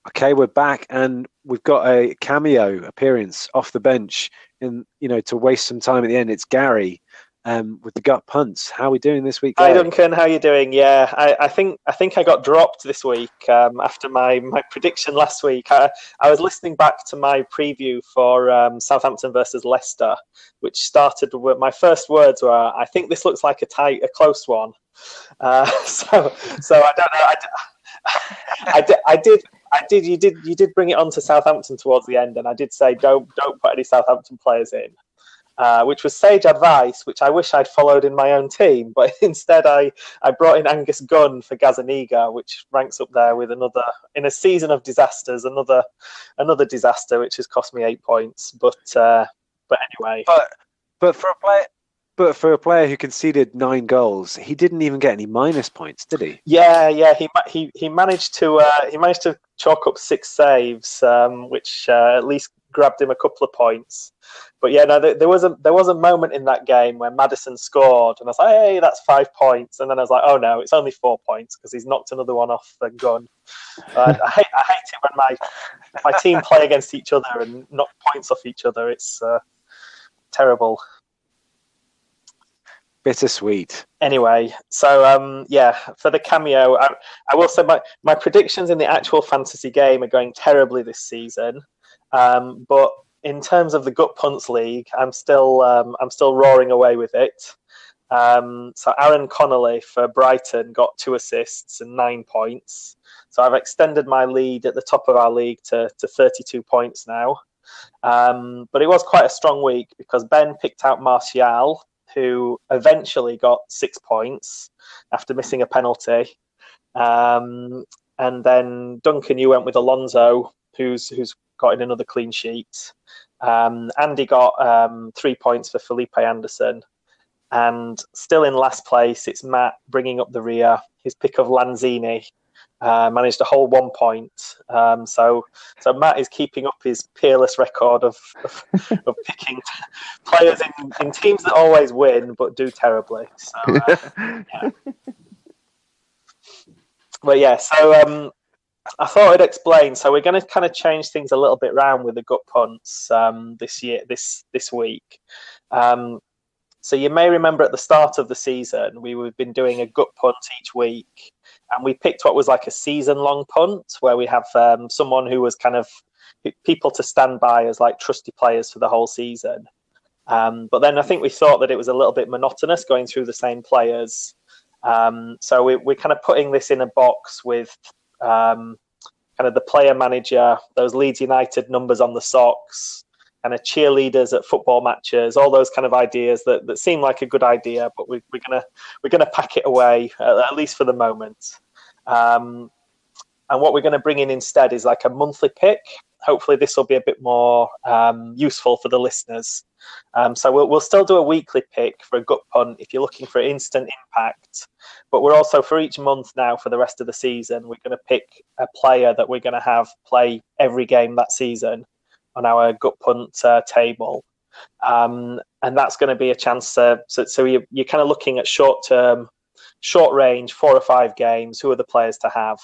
Okay, we're back and we've got a cameo appearance off the bench in you know to waste some time at the end. It's Gary um, with the gut punts. How are we doing this week? Gary? Hi Duncan, how are you doing? Yeah, I, I, think I think I got dropped this week um, after my, my prediction last week. I, I, was listening back to my preview for um, Southampton versus Leicester, which started with my first words were, "I think this looks like a tight, a close one." Uh, so so I don't know. I, I, did, I did I did. You did. You did bring it on to Southampton towards the end, and I did say don't don't put any Southampton players in, uh, which was sage advice, which I wish I'd followed in my own team. But instead, I I brought in Angus Gunn for Gazzaniga, which ranks up there with another in a season of disasters, another another disaster, which has cost me eight points. But uh, but anyway, but but for a player but for a player who conceded nine goals, he didn't even get any minus points, did he? Yeah, yeah. He he he managed to uh, he managed to chalk up six saves, um, which uh, at least grabbed him a couple of points. But yeah, no, there, there, was a there was a moment in that game where Maddison scored, and I was like, hey, that's five points. And then I was like, oh no, it's only four points because he's knocked another one off the Gunn. I, I, hate I hate it when my my team play against each other and knock points off each other. It's uh, terrible bittersweet. Anyway, so um, yeah, for the cameo, I, I, will say my, my predictions in the actual fantasy game are going terribly this season. Um, but in terms of the gut punts league, I'm still um, I'm still roaring away with it. Um, so Aaron Connolly for Brighton got two assists and nine points. So I've extended my lead at the top of our league to, to 32 points now. Um, but it was quite a strong week because Ben picked out Martial, who eventually got six points after missing a penalty. Um, and then Duncan, you went with Alonso, who's who's got in another clean sheet. Um, Andy got um, three points for Felipe Anderson. And still in last place, it's Matt bringing up the rear. His pick of Lanzini, uh, managed to hold one point. Um, so, so Matt is keeping up his peerless record of, of, of picking players in, in, teams that always win but do terribly. So, uh, yeah. But yeah, so um, I thought I'd explain. So we're going to kind of change things a little bit around with the gut punts um, this year, this this week. Um, so you may remember at the start of the season, we have been doing a gut punt each week, and we picked what was like a season-long punt, where we have um, someone who was kind of people to stand by as like trusty players for the whole season. Um, but then I think we thought that it was a little bit monotonous going through the same players. Um, so we, are kind of putting this in a box with um, kind of the player manager, those Leeds United numbers on the socks, kind of cheerleaders at football matches, all those kind of ideas that, that seem like a good idea, but we, are gonna we're gonna pack it away uh, at least for the moment. Um, and what we're going to bring in instead is like a monthly pick. Hopefully, this will be a bit more um, useful for the listeners. Um, so we'll, we'll still do a weekly pick for a gut punt if you're looking for instant impact. But we're also for each month now for the rest of the season, we're going to pick a player that we're going to have play every game that season on our gut punt uh, table. Um, and that's going to be a chance to, so, so you're, you're kind of looking at short term, short range, four or five games. Who are the players to have?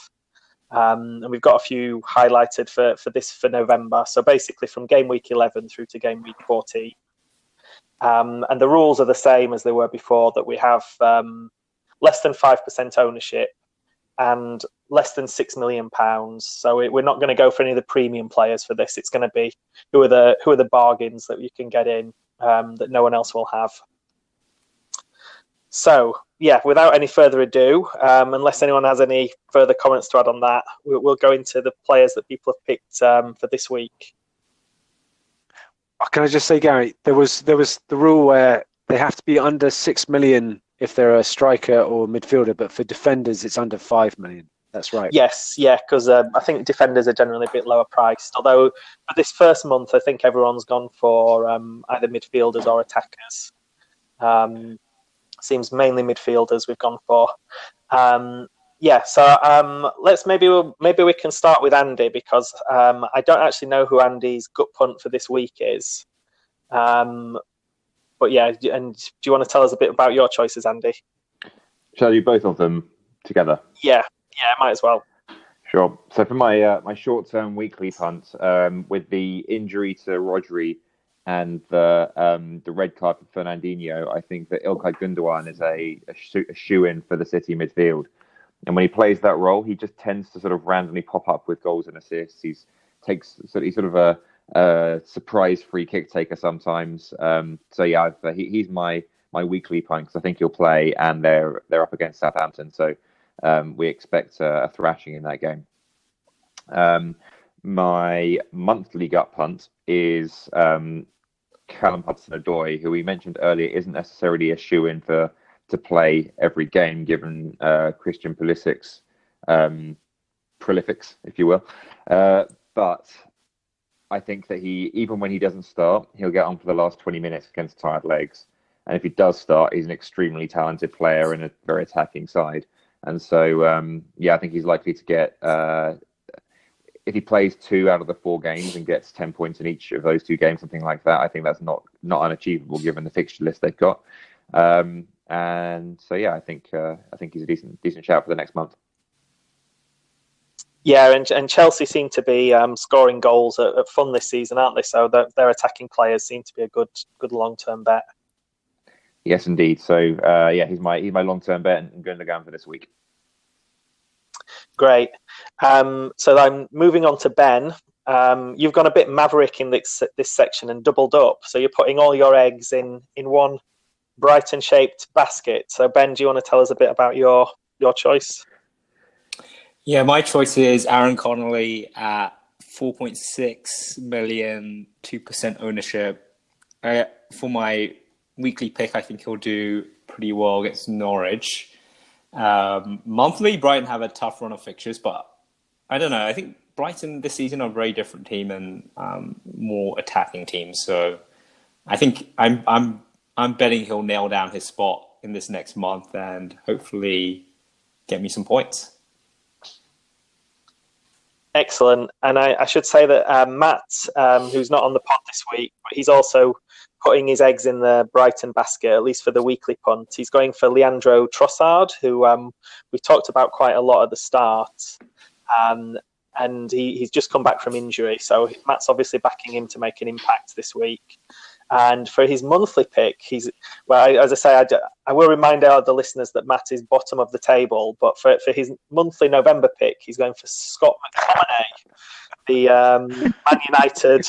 Um, and we've got a few highlighted for, for this for November. So basically, from game week 11 through to game week 14. Um, and the rules are the same as they were before that we have um, less than 5% ownership and less than six million pounds. So we're not going to go for any of the premium players for this. It's going to be who are the who are the bargains that you can get in um, that no one else will have. So yeah, without any further ado, um, unless anyone has any further comments to add on that, we'll, we'll go into the players that people have picked um, for this week. Can I just say, Gary, there was there was the rule where they have to be under six million if they're a striker or midfielder, but for defenders it's under five million. That's right. Yes, yeah, because um, I think defenders are generally a bit lower priced. Although for this first month, I think everyone's gone for um, either midfielders or attackers. Um, seems mainly midfielders we've gone for. Um, yeah, so um, let's maybe we'll, maybe we can start with Andy because um, I don't actually know who Andy's gut punt for this week is. Um, but yeah, and do you want to tell us a bit about your choices, Andy? Shall I do both of them together? Yeah, yeah, might as well. Sure. So for my uh, my short term weekly punt, um, with the injury to Rodri and the um, the red card for Fernandinho, I think that Ilkay Gundogan is a, a shoe in for the City midfield. And when he plays that role, he just tends to sort of randomly pop up with goals and assists. He's takes so he's sort of a, a surprise free kick taker sometimes. Um, so yeah, I've, he, he's my my weekly punt because I think he'll play, and they're they're up against Southampton, so um, we expect a, a, thrashing in that game. Um, my monthly gut punt is um, Callum Hudson-Odoi, who we mentioned earlier isn't necessarily a shoe in for to play every game, given uh, Christian Pulisic's um, prolifics, if you will. Uh, but I think that he, even when he doesn't start, he'll get on for the last 20 minutes against tired legs. And if he does start, he's an extremely talented player in a very attacking side. And so, um, yeah, I think he's likely to get, uh, if he plays two out of the four games and gets 10 points in each of those two games, something like that, I think that's not, not unachievable given the fixture list they've got. Um, and so, yeah, I think, uh, I think he's a decent, decent shout for the next month. Yeah, and, and Chelsea seem to be um, scoring goals at, at, fun this season, aren't they? So their attacking players seem to be a good good long term bet. Yes, indeed. So uh, yeah, he's my he's my long term bet and Gundogan for this week. Great. Um, so I'm moving on to Ben. Um, you've gone a bit maverick in this this section and doubled up. So you're putting all your eggs in in one Brighton shaped basket. So Ben, do you want to tell us a bit about your your choice? Yeah, my choice is Aaron Connolly at 4.6 million, 2% ownership. Uh, for my weekly pick, I think he'll do pretty well against Norwich. Um, monthly, Brighton have a tough run of fixtures, but I don't know. I think Brighton this season are a very different team and um, more attacking team. So I think I'm I'm I'm betting he'll nail down his spot in this next month and hopefully get me some points. Excellent. And I, I should say that um, Matt, um, who's not on the pod this week, but he's also putting his eggs in the Brighton basket, at least for the weekly punt. He's going for Leandro Trossard, who um, we talked about quite a lot at the start. Um, and he, he's just come back from injury. So Matt's obviously backing him to make an impact this week. And for his monthly pick, he's well. As I say, I, I will remind all the listeners that Matt is bottom of the table. But for for his monthly November pick, he's going for Scott McTominay, the um, Man United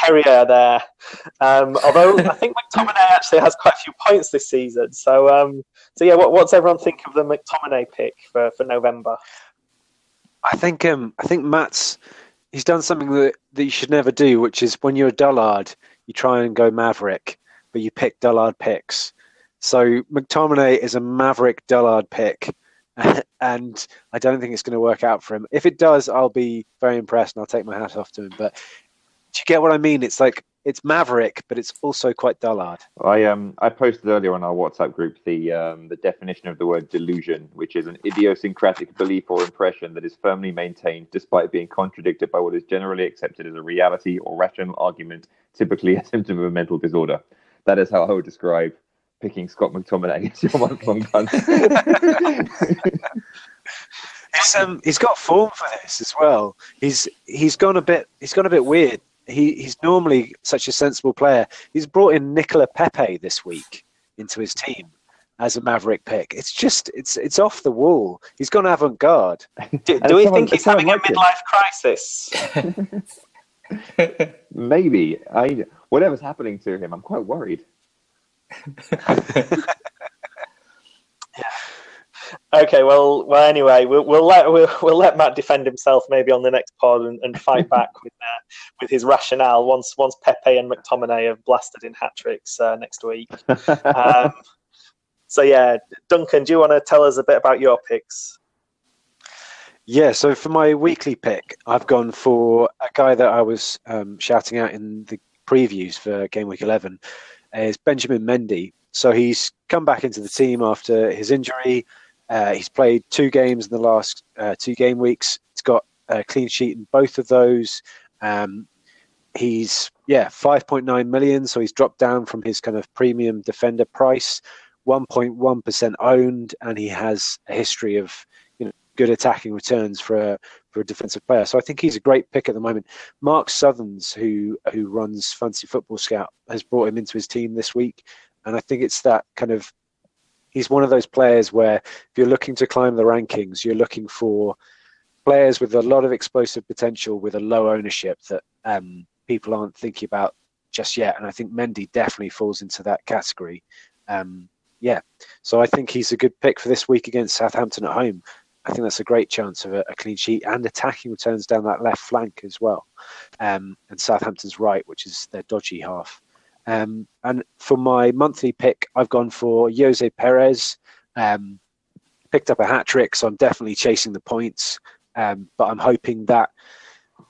terrier there. Um, although I think McTominay actually has quite a few points this season. So um, so yeah, what, what's everyone think of the McTominay pick for, for November? I think um, I think Matt's he's done something that, that you should never do, which is when you're a dullard you try and go Maverick, but you pick Dullard picks. So McTominay is a Maverick Dullard pick, and I don't think it's going to work out for him. If it does, I'll be very impressed and I'll take my hat off to him. But do you get what I mean? It's like it's Maverick, but it's also quite Dullard. I um I posted earlier on our WhatsApp group the um the definition of the word delusion, which is an idiosyncratic belief or impression that is firmly maintained despite being contradicted by what is generally accepted as a reality or rational argument typically a symptom of a mental disorder. That is how I would describe picking Scott McTominay as your month-long punt. he's, um, he's got form for this as well. He's he's gone a bit he's gone a bit weird. He he's normally such a sensible player. He's brought in Nicolas Pepe this week into his team as a Maverick pick. It's just it's it's off the wall. He's gone avant garde. Do, do we think he's having a midlife crisis? Maybe. I whatever's happening to him, I'm quite worried. Okay, well, well. Anyway, we'll, we'll let we'll, we'll, let Matt defend himself maybe on the next pod and, and fight back with uh, with his rationale once once Pepe and McTominay have blasted in hat tricks uh, next week. um, so yeah, Duncan, do you want to tell us a bit about your picks? Yeah, so for my weekly pick, I've gone for a guy that I was um, shouting out in the previews for game week 11 is Benjamin Mendy. So he's come back into the team after his injury. Uh, he's played two games in the last uh, two game weeks. He's got a clean sheet in both of those. Um, he's yeah 5.9 million, so he's dropped down from his kind of premium defender price. 1.1 percent owned, and he has a history of you know good attacking returns for a for a defensive player. So I think he's a great pick at the moment. Mark Sutherns, who who runs Fantasy Football Scout, has brought him into his team this week, and I think it's that kind of he's one of those players where if you're looking to climb the rankings, you're looking for players with a lot of explosive potential with a low ownership that um, people aren't thinking about just yet. And I think Mendy definitely falls into that category. Um, yeah, so I think he's a good pick for this week against Southampton at home. I think that's a great chance of a, a clean sheet and attacking returns down that left flank as well. Um, and Southampton's right, which is their dodgy half. Um, and for my monthly pick, I've gone for Ayoze Perez. Um, picked up a hat trick, so I'm definitely chasing the points. Um, but I'm hoping that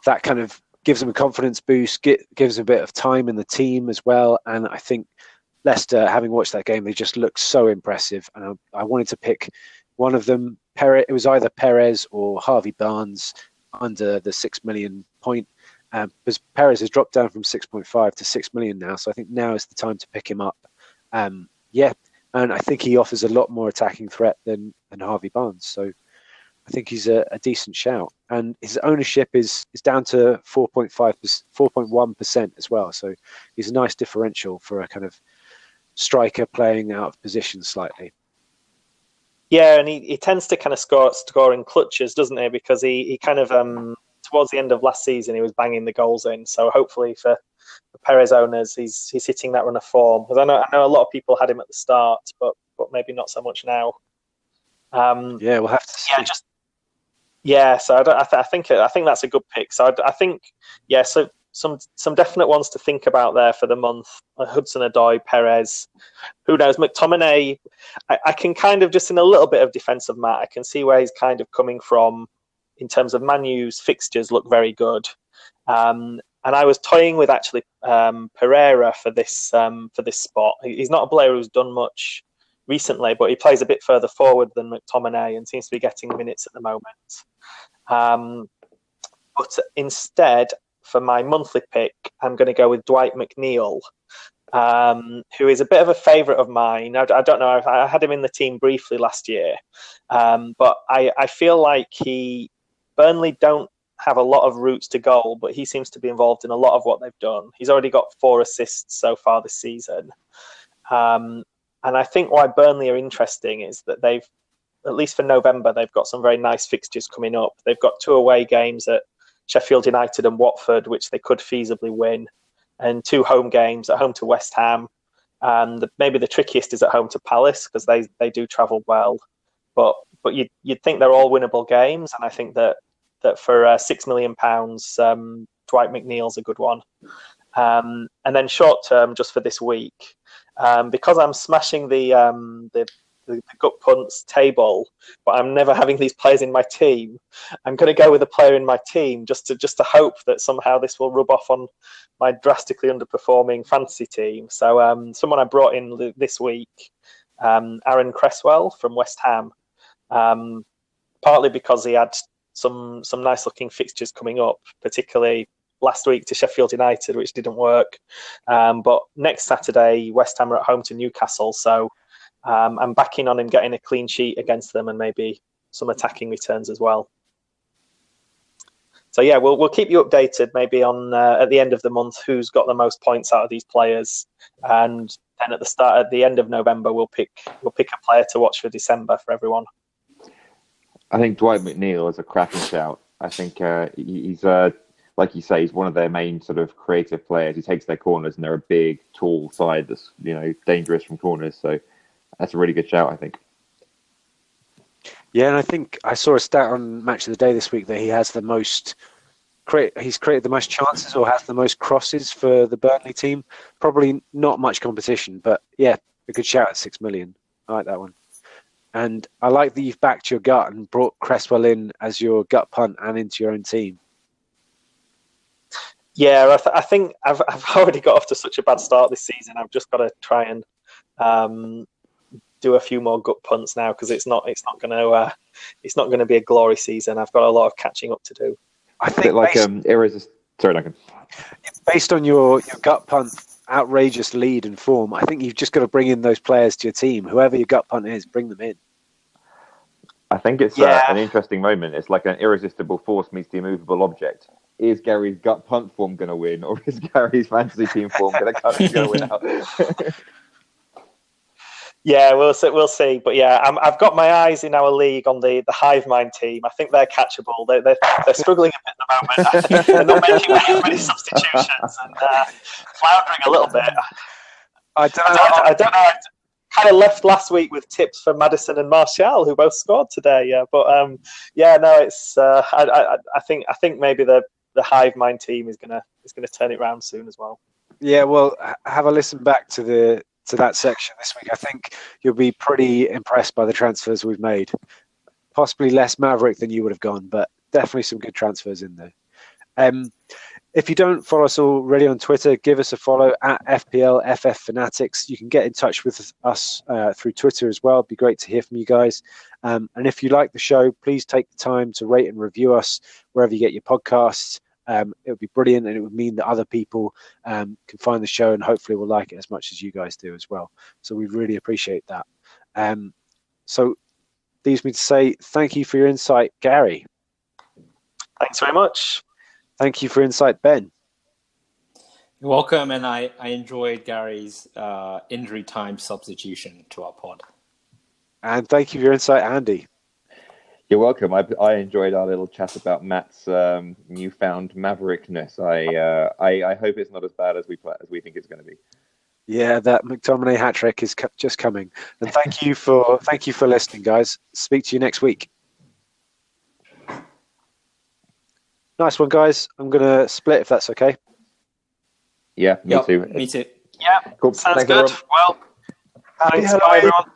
that kind of gives him a confidence boost, get, gives a bit of time in the team as well. And I think Leicester, having watched that game, they just looked so impressive. And I, I wanted to pick one of them. Perez, it was either Perez or Harvey Barnes under the six million point um, because Perez has dropped down from 6.5 to 6 million now. So I think now is the time to pick him up. Um, yeah, and I think he offers a lot more attacking threat than, than Harvey Barnes. So I think he's a, a decent shout. And his ownership is, is down to 4.5, 4.1% as well. So he's a nice differential for a kind of striker playing out of position slightly. Yeah, and he, he tends to kind of score score in clutches, doesn't he? Because he, he kind of um, towards the end of last season, he was banging the goals in. So hopefully for, for Perez owners, he's he's hitting that run of form. Because I know I know a lot of people had him at the start, but but maybe not so much now. Um, yeah, we'll have to. See. Yeah, just yeah. So I, I, th- I, think I think that's a good pick. So I, I, think yeah. So some some definite ones to think about there for the month. Uh, Hudson Odoi, Perez, who knows? McTominay. I, I can kind of just in a little bit of defensive mat. I can see where he's kind of coming from in terms of Manu's fixtures look very good. Um, and I was toying with actually um, Pereira for this um, for this spot. He's not a player who's done much recently, but he plays a bit further forward than McTominay and seems to be getting minutes at the moment. Um, but instead, for my monthly pick, I'm going to go with Dwight McNeil, um, who is a bit of a favourite of mine. I, I, don't know. I had him in the team briefly last year, um, but I, I feel like he Burnley don't have a lot of routes to goal, but he seems to be involved in a lot of what they've done. He's already got four assists so far this season. Um, and I think why Burnley are interesting is that they've, at least for November, they've got some very nice fixtures coming up. They've got two away games at Sheffield United and Watford, which they could feasibly win, and two home games at home to West Ham. And the, maybe the trickiest is at home to Palace because they, they do travel well. But but you'd, you'd think they're all winnable games, and I think that that for uh, six million pounds, um, Dwight McNeil's a good one. Um, and then short term, just for this week, um, because I'm smashing the, um, the the, gut punts table, but I'm never having these players in my team. I'm going to go with a player in my team just to just to hope that somehow this will rub off on my drastically underperforming fantasy team. So um, someone I brought in this week, um, Aaron Cresswell from West Ham partly because he had some some nice looking fixtures coming up, particularly last week to Sheffield United, which didn't work. Um, but next Saturday, West Ham are at home to Newcastle, so um, I'm backing on him getting a clean sheet against them and maybe some attacking returns as well. So yeah, we'll we'll keep you updated maybe on uh, at the end of the month who's got the most points out of these players, and then at the start at the end of November we'll pick we'll pick a player to watch for December for everyone. I think Dwight McNeil is a cracking shout. I think uh, he's, uh, like you say, he's one of their main sort of creative players. He takes their corners, and they're a big, tall side that's you know dangerous from corners. So that's a really good shout, I think. Yeah, and I think I saw a stat on Match of the Day this week that he has the most create. He's created the most chances or has the most crosses for the Burnley team. Probably not much competition, but yeah, a good shout at six million. I like that one. And I like that you've backed your gut and brought Cresswell in as your gut punt and into your own team. Yeah, I, th- I think I've, I've already got off to such a bad start this season. I've just got to try and um, do a few more gut punts now because it's not it's not going to uh, it's not going to be a glory season. I've got a lot of catching up to do. I A bit think like based, um, irresist- Sorry, Duncan. based on your, your gut punt outrageous lead and form, I think you've just got to bring in those players to your team. Whoever your gut punt is, bring them in. I think it's Yeah. uh, an interesting moment. It's like an irresistible force meets the immovable object. Is Gary's gut punt form going to win, or is Gary's fantasy team form going to win out? Yeah, we'll see. We'll see. But yeah, I'm, I've got my eyes in our league on the the Hive Mind team. I think they're catchable. They're they're, they're struggling a bit at the moment. They're not making very many substitutions and uh, floundering a little bit. I don't I know. don't, I don't know. I kind of left last week with tips for Maddison and Martial, who both scored today. Yeah, but um, yeah, no, it's. Uh, I, I, I think I think maybe the the Hive Mind team is gonna is gonna turn it around soon as well. Yeah, well, have a listen back to the to that section this week. I think you'll be pretty impressed by the transfers we've made. Possibly less Maverick than you would have gone, but definitely some good transfers in there. Um, if you don't follow us already on Twitter, give us a follow at FPL Fanatics. You can get in touch with us uh, through Twitter as well. It'd be great to hear from you guys. Um, and if you like the show, please take the time to rate and review us wherever you get your podcasts. Um, it would be brilliant, and it would mean that other people um, can find the show and hopefully will like it as much as you guys do as well. So we really appreciate that. Um, so leaves me to say thank you for your insight, Gary. Thanks very much. Thank you for insight, Ben. You're welcome, and I, I enjoyed Gary's uh, injury time substitution to our pod. And thank you for your insight, Andy. You're welcome. I, I enjoyed our little chat about Matt's um, newfound maverickness. I, uh, I I hope it's not as bad as we pla as we think it's going to be. Yeah, that McTominay hat trick is co- just coming. And thank you for thank you for listening, guys. Speak to you next week. Nice one, guys. I'm going to split if that's okay. Yeah, me yep, too. Me too. Yeah, cool. sounds Thank good. Everyone. Well, Happy thanks, bye, everyone.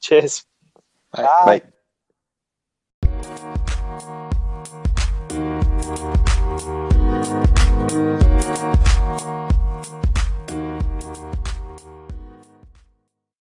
Cheers. Bye. bye. bye.